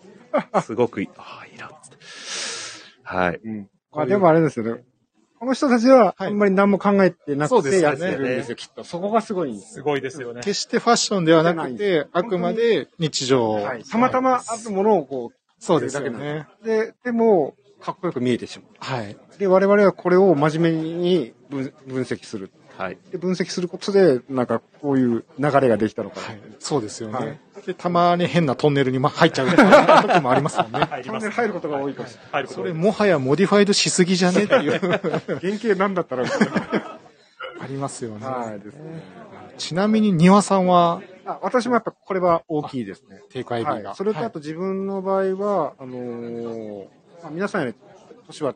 S3: すごくいい。ああ、いいな、つって。はい。
S2: うんまあでもあれですよね。この人たちはあんまり何も考えてなくてやってるんですよ、きっと。そこがすごいんです
S4: す
S2: よ。
S4: ごいですよね。
S1: 決してファッションではなくて、あくまで日常。
S2: はい。たまたまあるものをこう、
S1: そうですよね。
S2: で、でも、かっこよく見えてしま
S1: はい。
S2: う。で、我々はこれを真面目に分分析する。
S3: はい。
S2: で、分析することで、なんかこういう流れができたのかな。
S1: はい。そうですよね。
S2: はい
S1: で、たまに変なトンネルにま入っちゃう時 *laughs* もありますもんね。
S4: 入ります
S2: チャンネル。入ることが多いかもし
S4: 入ること
S1: それもはやモディファイドしすぎじゃね？っていう。
S2: 原型なんだったら、
S1: ありますよね。
S2: はいですね。
S1: ちなみに庭さんは、
S2: あ私もやっぱこれは大きいですね。
S1: 定価エビが。
S2: はい、それとあと自分の場合は、あのーまあ、皆さんより年は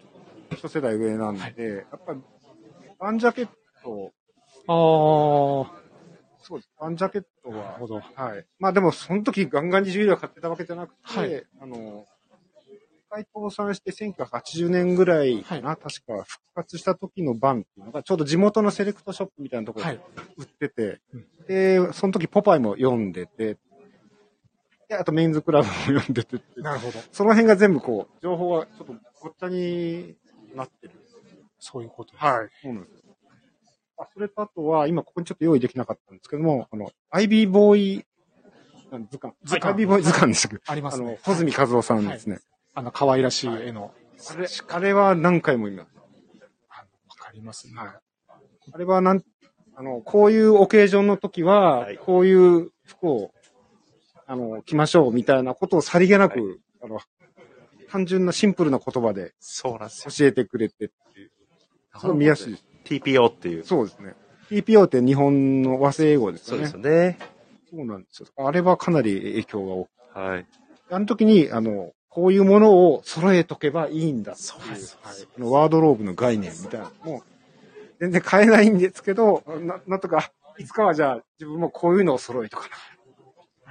S2: 一世代上なんで、やっぱりバンジャケット、
S1: ああ、
S2: そうです。バンジャケット
S1: なる
S2: は、
S1: ほど。
S2: はい。まあでもその時ガンガンにジュエリーを買ってたわけじゃなくて、
S1: はい
S2: あの、一回倒産して1980年ぐらいかな、確か復活した時のバンっていうのが、ちょうど地元のセレクトショップみたいなところで
S1: はい。
S2: 売ってて、
S1: うん
S2: で、その時ポパイも読んでて、で、あとメインズクラブも読んでてって
S1: なるほど。
S2: その辺が全部こう、情報がちょっとごっちゃになってる。
S1: そういうことです。
S2: はい。そうなんですよ。あ、それとあとは、今ここにちょっと用意できなかったんですけども、あの、アイビーボーイ、図鑑。
S1: 図鑑
S2: アイビーボーイ図鑑ですけど、あの
S1: ありますね、。
S2: 穂積和夫さんですね。
S1: あの、可愛らしい絵の。
S2: あれ、あれは何回も見ます。
S1: あわかりますね。
S2: はい。あれはなん、あの、こういうオケージョンの時は、
S3: はい
S2: こういう服を、あの、着ましょうみたいなことをさりげなく、あの、単純なシンプルな言葉で
S3: そうなんですよ。
S2: 教えてくれてっていう。すごい見やすい。
S3: TPO っていう。
S2: そうですね。TPO って日本の和製英語ですよね。
S3: そうですよね。
S2: そうなんですよ。あれはかなり影響が大きい。
S3: はい。
S2: あの時に、あの、こういうものを揃えとけばいいんだっていう。
S3: そうです
S2: はいあのワードローブの概念みたいなのも、全然変えないんですけど、ななんとか、いつかはじゃあ自分もこういうのを揃えとか
S1: あ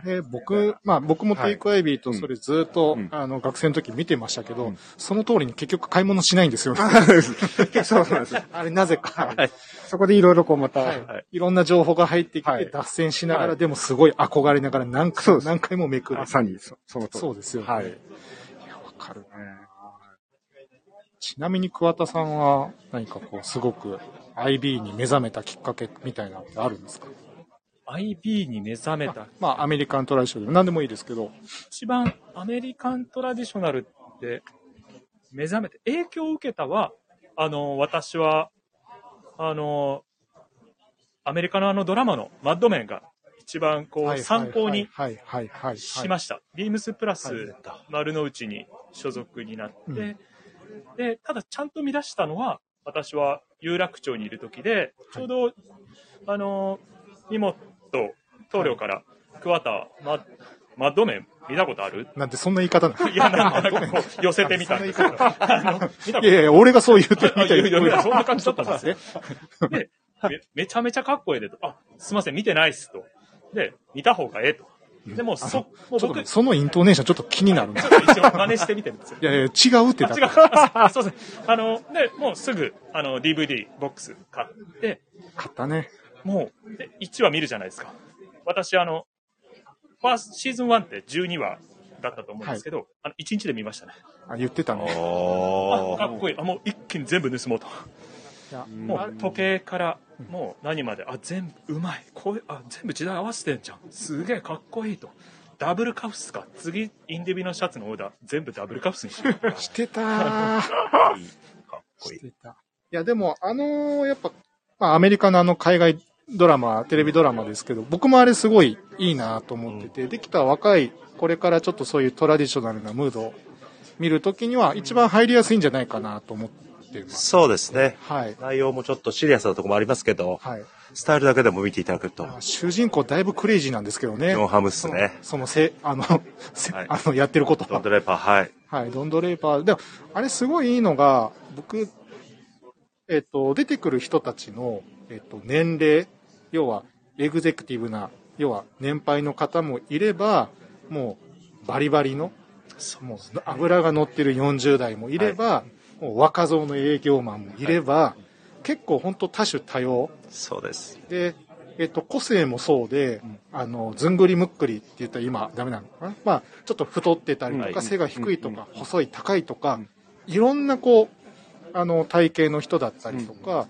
S1: れ、僕、まあ僕もテイクアイビーとそれずっと、
S2: うん
S1: あの、学生の時見てましたけど、
S2: うん
S1: その通りに結局買い物しないんですよ。
S2: な。そうなんですよ。*laughs*
S1: あれなぜか。
S3: はい。
S2: そこでいろいろこうまた、
S1: はい
S3: はい
S1: いろんな情報が入ってきて、
S2: はい
S1: 脱線しながら、
S2: はい
S1: でもすごい憧れながら何回何回もめくる
S2: ま。さにそその通り。
S1: そうですよね。
S2: はい
S1: いや、わかるね。ちなみに桑田さんは何かこう、すごく IB に目覚めたきっかけみたいなのってあるんですか？
S4: IB に目覚めた。
S1: まあ、アメリカントラディショナル。でも何でもいいですけど、
S4: 一番アメリカントラディショナルって目覚めて、影響を受けたは、あの、私は、あの、アメリカのあのドラマのマッドメンが一番こう参考に。しました。ビームスプラス
S1: はい
S4: 丸の内に所属になって、
S1: うん。
S4: で、ただちゃんと見出したのは、私は有楽町にいる時で、ちょうど、あの、荷物、棟梁から、桑田、ママッドメン見たことある？
S1: なんてそんな言い方なの？*laughs*
S4: いや、なんかこう、*laughs* 寄せてみたんですけど。
S1: いやいや、俺がそう言ってみた
S4: いそんな感じだったんですね。*laughs* で、めめちゃめちゃかっこええでと。あ、すいません、見てないっすと。で、見た方がええと。でも、そ、もう僕、
S1: そのイントネーションちょっと気になるんですよ。
S4: 一応真似してみてるんですよ。
S1: いやいや、違うってだ
S4: あ、違う。
S1: から。
S4: あすいません。あの、で、もうすぐ、あの、DVD ボックス買って、
S1: 買ったね。
S4: もう、で1話見るじゃないですか。私、あの、ファーストシーズン1って12話だったと思うんですけど、あの、1日で見ましたね。
S1: あ、言ってたね。
S4: あ、
S3: おー。
S4: かっこいい。あ、もう一気に全部盗もうと。
S1: いや
S4: もう時計から、もう何まで、あ、全部うまい。こういう、あ、全部時代合わせてんじゃん。すげえかっこいいと。ダブルカフスか。次、インディビのシャツのオーダー、全部ダブルカフスにしよう。
S1: してた *laughs*
S3: かっこいい
S1: し。てた。いや、でも、あのーやっぱ、まあ、アメリカのあの海外ドラマ、テレビドラマですけど、僕もあれすごいいいなと思ってて、できた若い、これからちょっとそういうトラディショナルなムードを見るときには、一番入りやすいんじゃないかなと思ってます。
S3: そうですね。
S1: はい。
S3: 内容もちょっとシリアスなところもありますけど、
S1: はい。
S3: スタイルだけでも見ていただくと、
S1: あ主人公だいぶクレイジーなんですけどね。
S3: ジョンハムっすね。
S1: その、そのせ、あの、せ
S3: はい
S1: あの、やってることは
S3: ドン。ドレーパー、はい。
S1: はい、ドンドレーパー。でも、あれすごいいいのが、僕、えっ、と、出てくる人たちの、えっ、と、年齢、要は、エグゼクティブな、要は、年配の方もいれば、もう、バリバリの、もう、油が乗ってる40代もいれば、もう若造の営業マンもいれば、結構本当多種多様。
S3: そうです。
S1: で、えっと、個性もそうで、あの、ずんぐりむっくりって言ったら今ダメなのかな？まあ、ちょっと太ってたりとか、
S3: はい。
S1: 背が低いとか、細い、高いとか、いろんなこう、あの、体型の人だったりとか、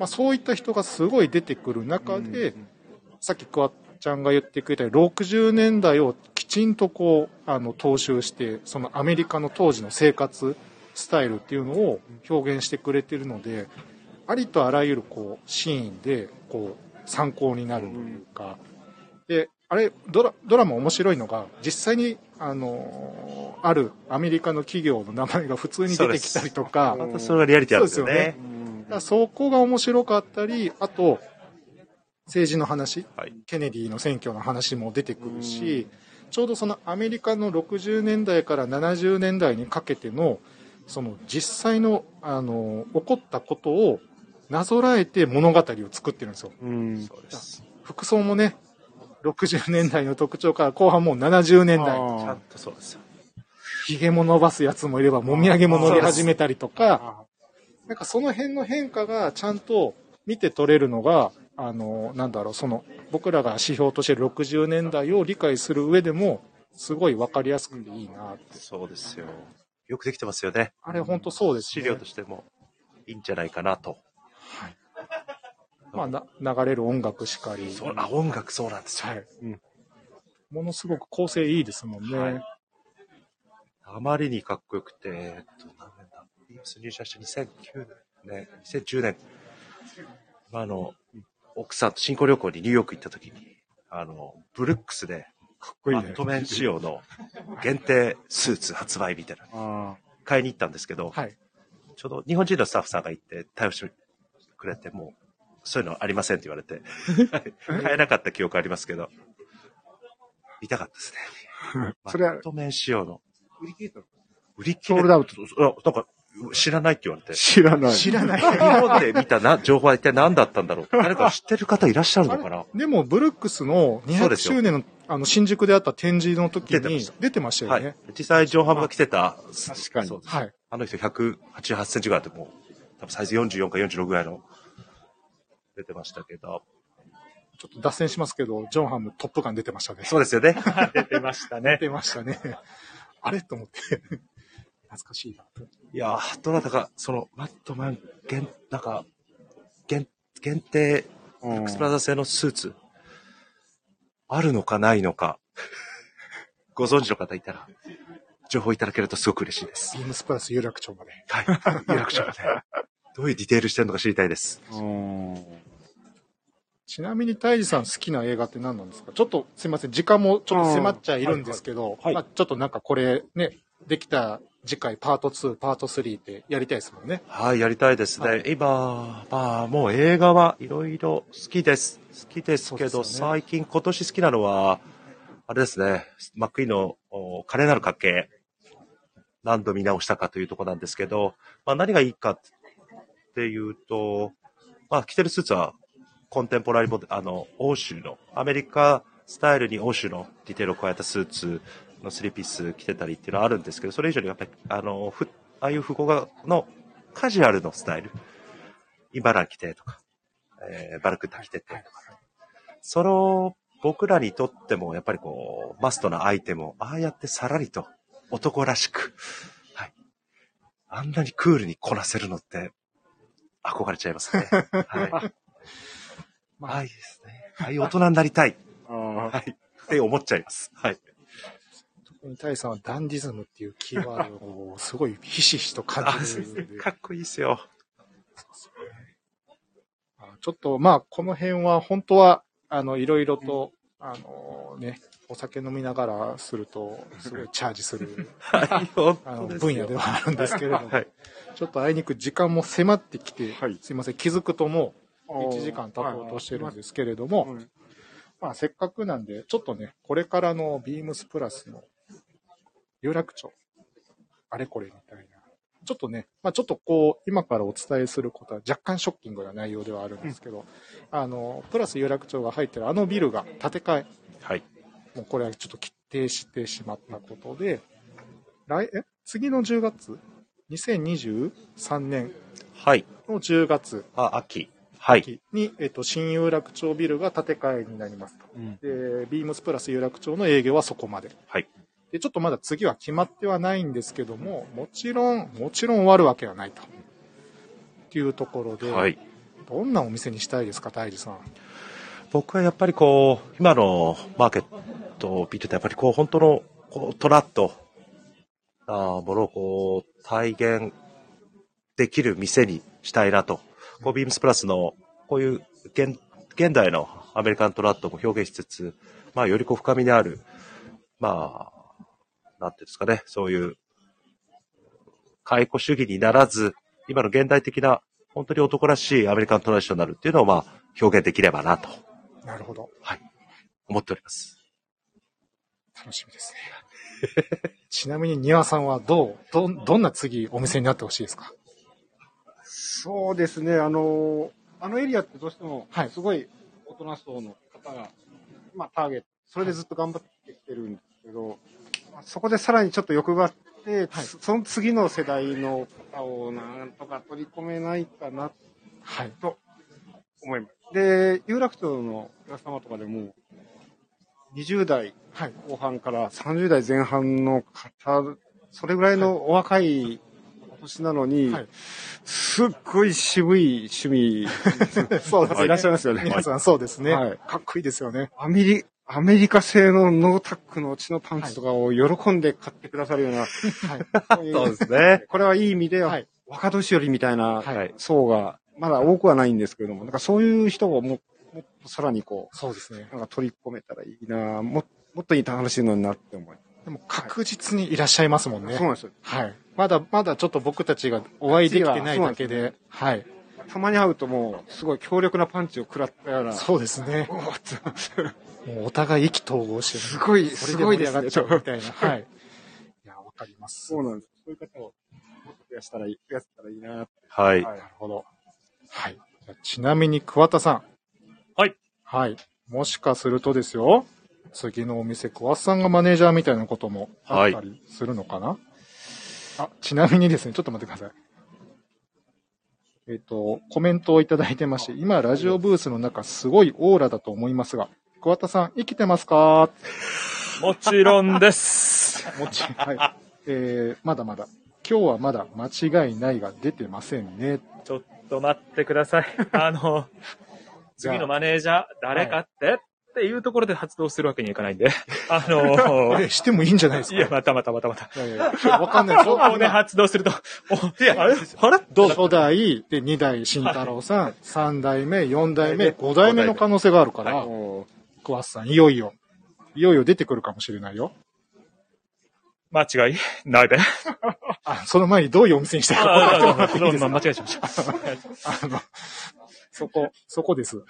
S1: まあ、そういった人がすごい出てくる中で、さっきクワちゃんが言ってくれたように60年代をきちんとこう、あの、踏襲して、そのアメリカの当時の生活スタイルっていうのを表現してくれてるので、ありとあらゆるこう、シーンで、こう、参考になるというか、で、あれ、ドラ、ドラマ面白いのが、実際に、あのあるアメリカの企業の名前が普通に出てきたりとか、
S3: またそれがリアリティあるんですよね。
S1: そこが面白かったり、あと、政治の話、
S3: はい。
S1: ケネディの選挙の話も出てくるし、ちょうどそのアメリカの60年代から70年代にかけての、その実際の、あの、起こったことをなぞらえて物語を作ってるんですよ。
S2: うん。
S3: そうです。
S1: 服装もね、60年代の特徴から後半もう70年代、
S3: ちゃ
S2: あ
S3: んとそうですよ。
S1: 髭も伸ばすやつもいれば、もみあげも伸び始めたりとか、なんかその辺の変化がちゃんと見て取れるのが、あの、なんだろう、その、僕らが指標としてる60年代を理解する上でも、すごいわかりやすくていいなって。
S3: そうですよ。よくできてますよね。
S1: あれ本当そうですね。
S3: 資料としてもいいんじゃないかなと。
S1: まあな、流れる音楽しかり。
S3: そうあ、音楽そうなんですよ。
S1: はい。
S2: うん
S1: ものすごく構成いいですもんね。
S3: はいあまりにかっこよくて、えっと、何年だビームス入社して2009年、2010年、まあ、あの、奥さんと新婚旅行にニューヨーク行った時に、あの、ブルックスで、
S2: かっこいいね
S3: マッ。トメン仕様の限定スーツ発売みたいな、
S2: あ
S3: 買いに行ったんですけど、
S1: はい。
S3: ちょうど日本人のスタッフさんが行って対応してくれて、もう、そういうのありませんって言われて、*laughs* 買えなかった記憶ありますけど、見たかったですね。*laughs*
S2: それは
S3: マットメン仕様の。
S2: 売り切れたの？
S3: 売り切れ
S2: ソールウト。
S3: あなんか、知らないって言われて。
S2: 知らない。
S1: 知らない。
S3: 日本で見たな情報は一体何だったんだろう。*laughs* 誰か知ってる方いらっしゃるのかな
S1: でも、ブルックスの200
S3: そうですよ
S1: 周年のあの新宿であった展示の時に
S3: 出てました
S1: 出てましたよ
S3: はい
S1: ね。。
S3: 実際、ジョンハムが来てた。
S2: 確かに
S3: そうです
S1: はい。
S3: あの人188センチぐらいあってもう、多分サイズ44か46ぐらいの出てましたけど。
S1: ちょっと脱線しますけど、ジョンハムトップガン出てましたね。
S3: そうですよね。
S4: 出てましたね。
S1: 出てましたね。あれ？と思って。懐かしいなと。
S3: いやー、どなたか、その、マットマン、限、なんか、限、限定、
S2: うん
S3: エクスプラザ製のスーツ、あるのかないのか、ご存知の方いたら、情報いただけるとすごく嬉しいです。
S1: ビームスプラス有楽町まで。
S3: はい。有楽町まで。どういうディテールしてるのか知りたいです。
S2: うん
S1: ちなみに、タイジさん好きな映画って何なんですか？ちょっとすいません、時間もちょっと迫っちゃいるんですけど、
S3: はい
S1: まあ、ちょっとなんかこれね、できた次回パート2、パート3ってやりたいですもんね。
S3: はい、やりたいですね。
S1: はい
S3: 今、まあ、もう映画はいろいろ好きです。好きですけど、
S1: ね
S3: 最近今年好きなのは、あれですね、マックイーンのお華麗なる家系、何度見直したかというところなんですけど、まあ何がいいかっていうと、まあ着てるスーツはコンテンポラリーモデル、あの、欧州の、アメリカスタイルに欧州のディテールを加えたスーツのスリーピース着てたりっていうのはあるんですけど、それ以上にやっぱり、あの、ふああいう符号がのカジュアルのスタイル、イバラン着てとか、えーバルクタ着ててとか、その僕らにとってもやっぱりこう、マストなアイテムをああやってさらりと男らしく、はい。あんなにクールにこなせるのって憧れちゃいますね。はい。*laughs*
S1: まあ
S3: あいいですね。ああいう大人になりたい。
S2: あ
S3: はい。って思っちゃいます。はい。
S1: 特にタイさんはダンディズムっていうキーワードを *laughs* すごいひしひしと感
S3: あ
S1: じる。
S3: かっこいいですよ。
S1: あちょっと、まあ、この辺は本当は、あの、いろいろと、あのね、お酒飲みながらすると、すごいチャージする *laughs*
S3: はい。本
S1: あの分野ではあるんですけれども、
S3: はい。
S1: ちょっとあいにく時間も迫ってきて、
S2: はい
S1: すいません、気づくとも
S2: あ
S1: う1時間経とうとしてるんですけれども、
S2: はい
S1: まあ、せっかくなんで、ちょっとね、これからのビームスプラスの有楽町、あれこれみたいな、ちょっとね、まあ、ちょっとこう、今からお伝えすることは若干ショッキングな内容ではあるんですけど、あの、プラス有楽町が入ってるあのビルが建て替え、
S3: はい。
S1: もうこれはちょっと決定してしまったことで、来、え？次の10月 ?2023 年
S3: はい。
S1: の10月
S3: あ、秋。はい。
S1: に、えっと、新有楽町ビルが建て替えになりますと。
S2: うん
S1: で、ビームスプラス有楽町の営業はそこまで。
S3: はい。
S1: で、ちょっとまだ次は決まってはないんですけども、もちろん、もちろん終わるわけはないと。っていうところで、
S3: はい。
S1: どんなお店にしたいですか、大治さん？
S3: 僕はやっぱりこう、今のマーケットを見てて、やっぱりこう、本当の、こう、トラッと、あーものをこう、体現できる店にしたいなと。こう、ビームスプラスの、こういう現、現代のアメリカントラットも表現しつつ、まあ、よりこう、深みのある、まあ、なんていうんですかね、そういう、解雇主義にならず、今の現代的な、本当に男らしいアメリカントラディショナルっていうのを、まあ、表現できればなと
S1: なるほど。
S3: 思っております。
S1: 楽しみですね。*laughs* ちなみに、庭さんはどう、どん、どんな次お店になってほしいですか？
S2: そうですね、あの、あのエリアってどうしても
S1: はい、
S2: すごい大人層の方が、まあ、ターゲット、それでずっと頑張ってきてるんですけど、まあそこでさらにちょっと欲張って、
S1: はい
S2: つその次の世代の方をなんとか取り込めないかな
S1: はい。
S2: と思います。で、有楽町のお客様とかでも、20代
S1: はい。
S2: 後半から30代前半の方、それぐらいのお若いお年なのに、
S1: はい
S2: すっごい渋い趣味、*laughs*
S1: そうですね。
S2: いらっしゃいますよね。
S1: 皆さんそうですね。
S2: はい
S1: かっこいいですよね。
S2: アメリ、アメリカ製のノータックの血のパンツとかを喜んで買ってくださるような、
S1: はい。
S2: そういう
S3: そうですね。
S2: これはいい意味で、
S1: はい
S2: 若年寄りみたいな
S1: はい
S2: 層が、まだ多くはないんですけれども、なんかそういう人をももっとさらにこ
S1: そうですね
S2: う、。なんか取り込めたらいいなももっといい楽しいのになって思い。
S1: でも確実にいらっしゃいますもんね。
S2: そうなんですよ。
S1: はい。まだ、まだちょっと僕たちがお会いできてないだけで、はい。
S2: たまに会うともう、すごい強力なパンチを食らったような。
S1: そうですね。もうお互い意気投合して、
S2: すごい、すごいですね。
S1: で盛り上がっちゃうみたいな。はい。*laughs* いや、わかります。
S2: そうなんです。そういう方をもっと増やしたらいい、増やせたらいいなって。
S3: はい。
S1: なるほど。はい。じゃあちなみに桑田さん。
S4: はい。
S1: はい。もしかするとですよ、次のお店、桑田さんがマネージャーみたいなこともあったりするのかな、あ、ちなみにですね、ちょっと待ってください。えっ、と、コメントをいただいてまして、今、ラジオブースの中、すごいオーラだと思いますが、桑田さん、生きてますか？
S4: もちろんです。
S1: も *laughs* ちはい。えー、まだまだ。今日はまだ間違いないが出てませんね。
S4: ちょっと待ってください。*laughs* あの、次のマネージャー、誰かって、っていうところで発動するわけにはいかないんで。*laughs* あの
S1: え、してもいいんじゃないですか？
S4: いや、またまたまたまた。
S1: いやいやいやわかんないです
S4: ここで発動すると、お、いや、あれ？あれ？
S1: どう初代、で、二代慎太郎さん、三代目、四代目、五代目の可能性があるから、
S2: も
S1: クワッさん、いよいよ、いよいよ出てくるかもしれないよ。
S4: 間違い？ないべ。
S1: あ、その前にどういうお店にしたいか分かってもらっていいですか
S4: 間違えちゃいました。
S1: あの、そこ、そこです。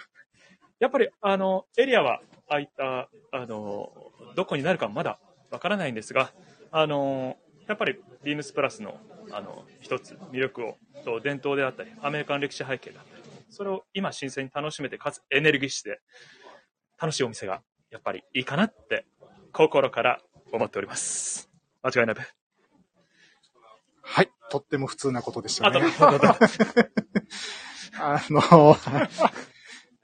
S4: やっぱり、あの、エリアは、ああいった、あの、どこになるかまだわからないんですが、あの、やっぱり、ビームスプラスの、あの、一つ魅力を、と伝統であったり、アメリカン歴史背景だったり、それを今新鮮に楽しめて、かつエネルギッシュで、楽しいお店が、やっぱりいいかなって、心から思っております。間違いないべ。
S1: はい。とっても普通なことでしたね。あ *laughs* の、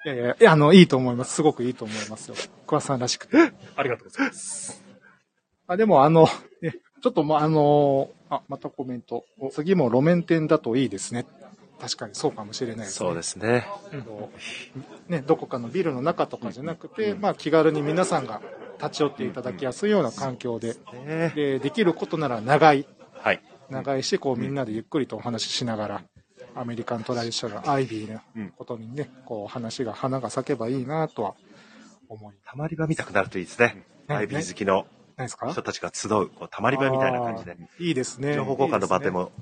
S1: いやいやいや、あの、いいと思います。すごくいいと思いますよ。クワッさんらしくて。
S4: ありがとうございます。
S1: あ、でもあの、ね、ちょっとま、あの、あ、またコメント。次も路面店だといいですね。確かにそうかもしれないですね。
S3: そうですね。
S1: こうね、どこかのビルの中とかじゃなくて、まあ気軽に皆さんが立ち寄っていただきやすいような環境で、
S3: ね
S1: で、できることなら長い、
S3: はい。
S1: 長いし、こうみんなでゆっくりとお話ししながら、アメリカントラディショナル、アイビーのことにね、こう話が、花が咲けばいいなとは思い、
S3: たまり場見たくなるといいですね。
S1: ね
S3: アイビー好きの
S1: ないですか？
S3: 人たちが集う、こうたまり場みたいな感じで、
S1: いいですね。
S3: 情報交換の場でも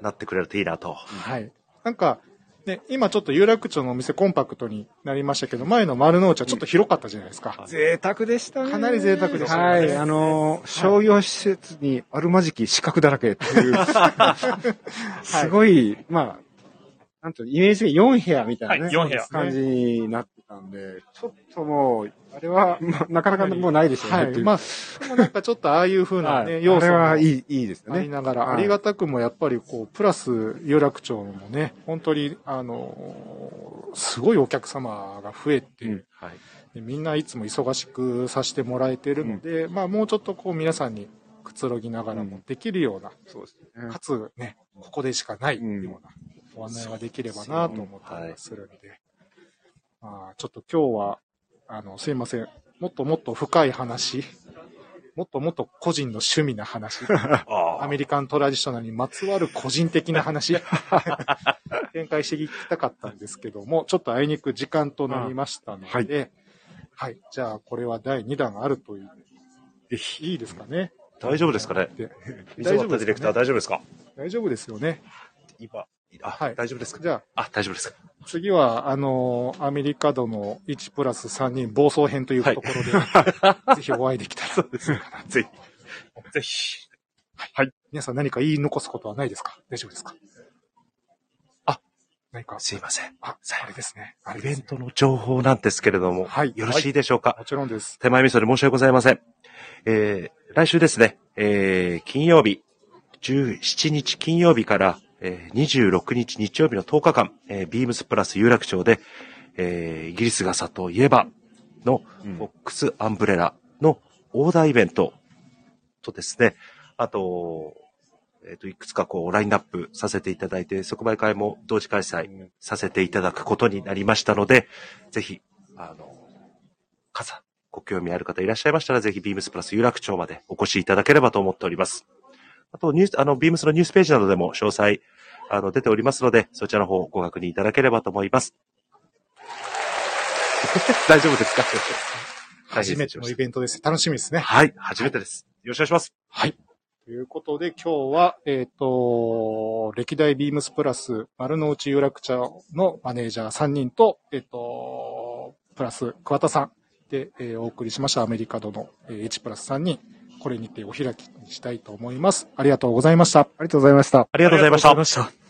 S3: なってくれるといいなと。
S1: はい。なんか、ね、今ちょっと有楽町のお店コンパクトになりましたけど、前の丸の内はちょっと広かったじゃないですか。
S2: う、贅沢でしたね。
S1: かなり贅沢でしたね
S2: はい。あの、商業施設にあるまじき四角だらけっていう、すごい、まあ、なんと、イメージが4部屋みたいなね、
S4: はい4部屋
S2: 感じになってたんで、ちょっともう、あれは、まあ、なかなかもうないですよね。
S1: はい。まあ、でもなんかちょっとああいう風なね、
S2: はい、
S1: 要素
S2: あれは
S1: も
S2: いい、いいですよね。
S1: ありながら、
S2: はい
S1: ありがたくもやっぱりこう、プラス有楽町もね、本当に、あのーすごいお客様が増えて、
S2: うん
S3: はい。
S1: でみんないつも忙しくさせてもらえてるので、まあもうちょっとこう皆さんにくつろぎながらもできるような、
S2: そうですね
S1: か。つね、ここでしかないよ
S2: うん
S1: うなご案内ができればなと思ったりはするので、まあちょっと今日は、あの、すいません。もっともっと深い話、もっともっと個人の趣味な話、*laughs*
S3: あ
S1: アメリカントラディショナルにまつわる個人的な話、*laughs* 展開していきたかったんですけども、ちょっとあいにく時間となりましたので、はい、じゃあこれは第2弾あるという、いいですかね？
S3: 大丈夫ですかね？
S1: で
S3: 溝端ディレクター大丈夫ですか？
S1: 大丈夫ですよね。
S3: 今、あ、
S1: はい。
S3: 大丈夫ですか？
S1: じゃあ、
S3: あ、大丈夫ですか？
S1: 次は、あのアメリカ度の1プラス3人暴走編というところで、*laughs* ぜひお会いできたら。
S3: ぜひ。
S4: ぜひ。
S1: 皆さん何か言い残すことはないですか？大丈夫ですか？あ、何か？
S3: すいません。
S1: あ、あれですね。
S3: イベントの情報なんですけれども、
S1: はい。
S3: よろしいでしょうか、
S1: もちろんです。
S3: 手前味噌で申し訳ございません。えー、来週ですね、えー、金曜日、17日金曜日から、えー、26日日曜日の10日間、えー、ビームスプラス有楽町で、えー、イギリス傘といえばの、
S2: うん
S3: フォックスアンブレラのオーダーイベントとですね、あと、えっ、と、いくつかこう、ラインナップさせていただいて、即売会も同時開催させていただくことになりましたので、ぜひ、あの、傘、ご興味ある方いらっしゃいましたら、ぜひビームスプラス有楽町までお越しいただければと思っております。あと、ニュース、あの、ビームスのニュースページなどでも詳細、あの、出ておりますので、そちらの方ご確認いただければと思います。*laughs* 大丈夫ですか？*laughs*
S1: 初めてのイベントです。楽しみですね。
S3: はい、初めてです。よろしくお願いします。
S1: はい。ということで、今日は、えっ、と、歴代ビームスプラス丸の内有楽町のマネージャー3人と、えっ、と、プラス桑田さんで、えーお送りしましたアメリカドの、えー H プラス3人、これにてお開きにしたいと思います。
S2: ありがとうございました。
S3: ありがとうございました
S4: ありがとうございました。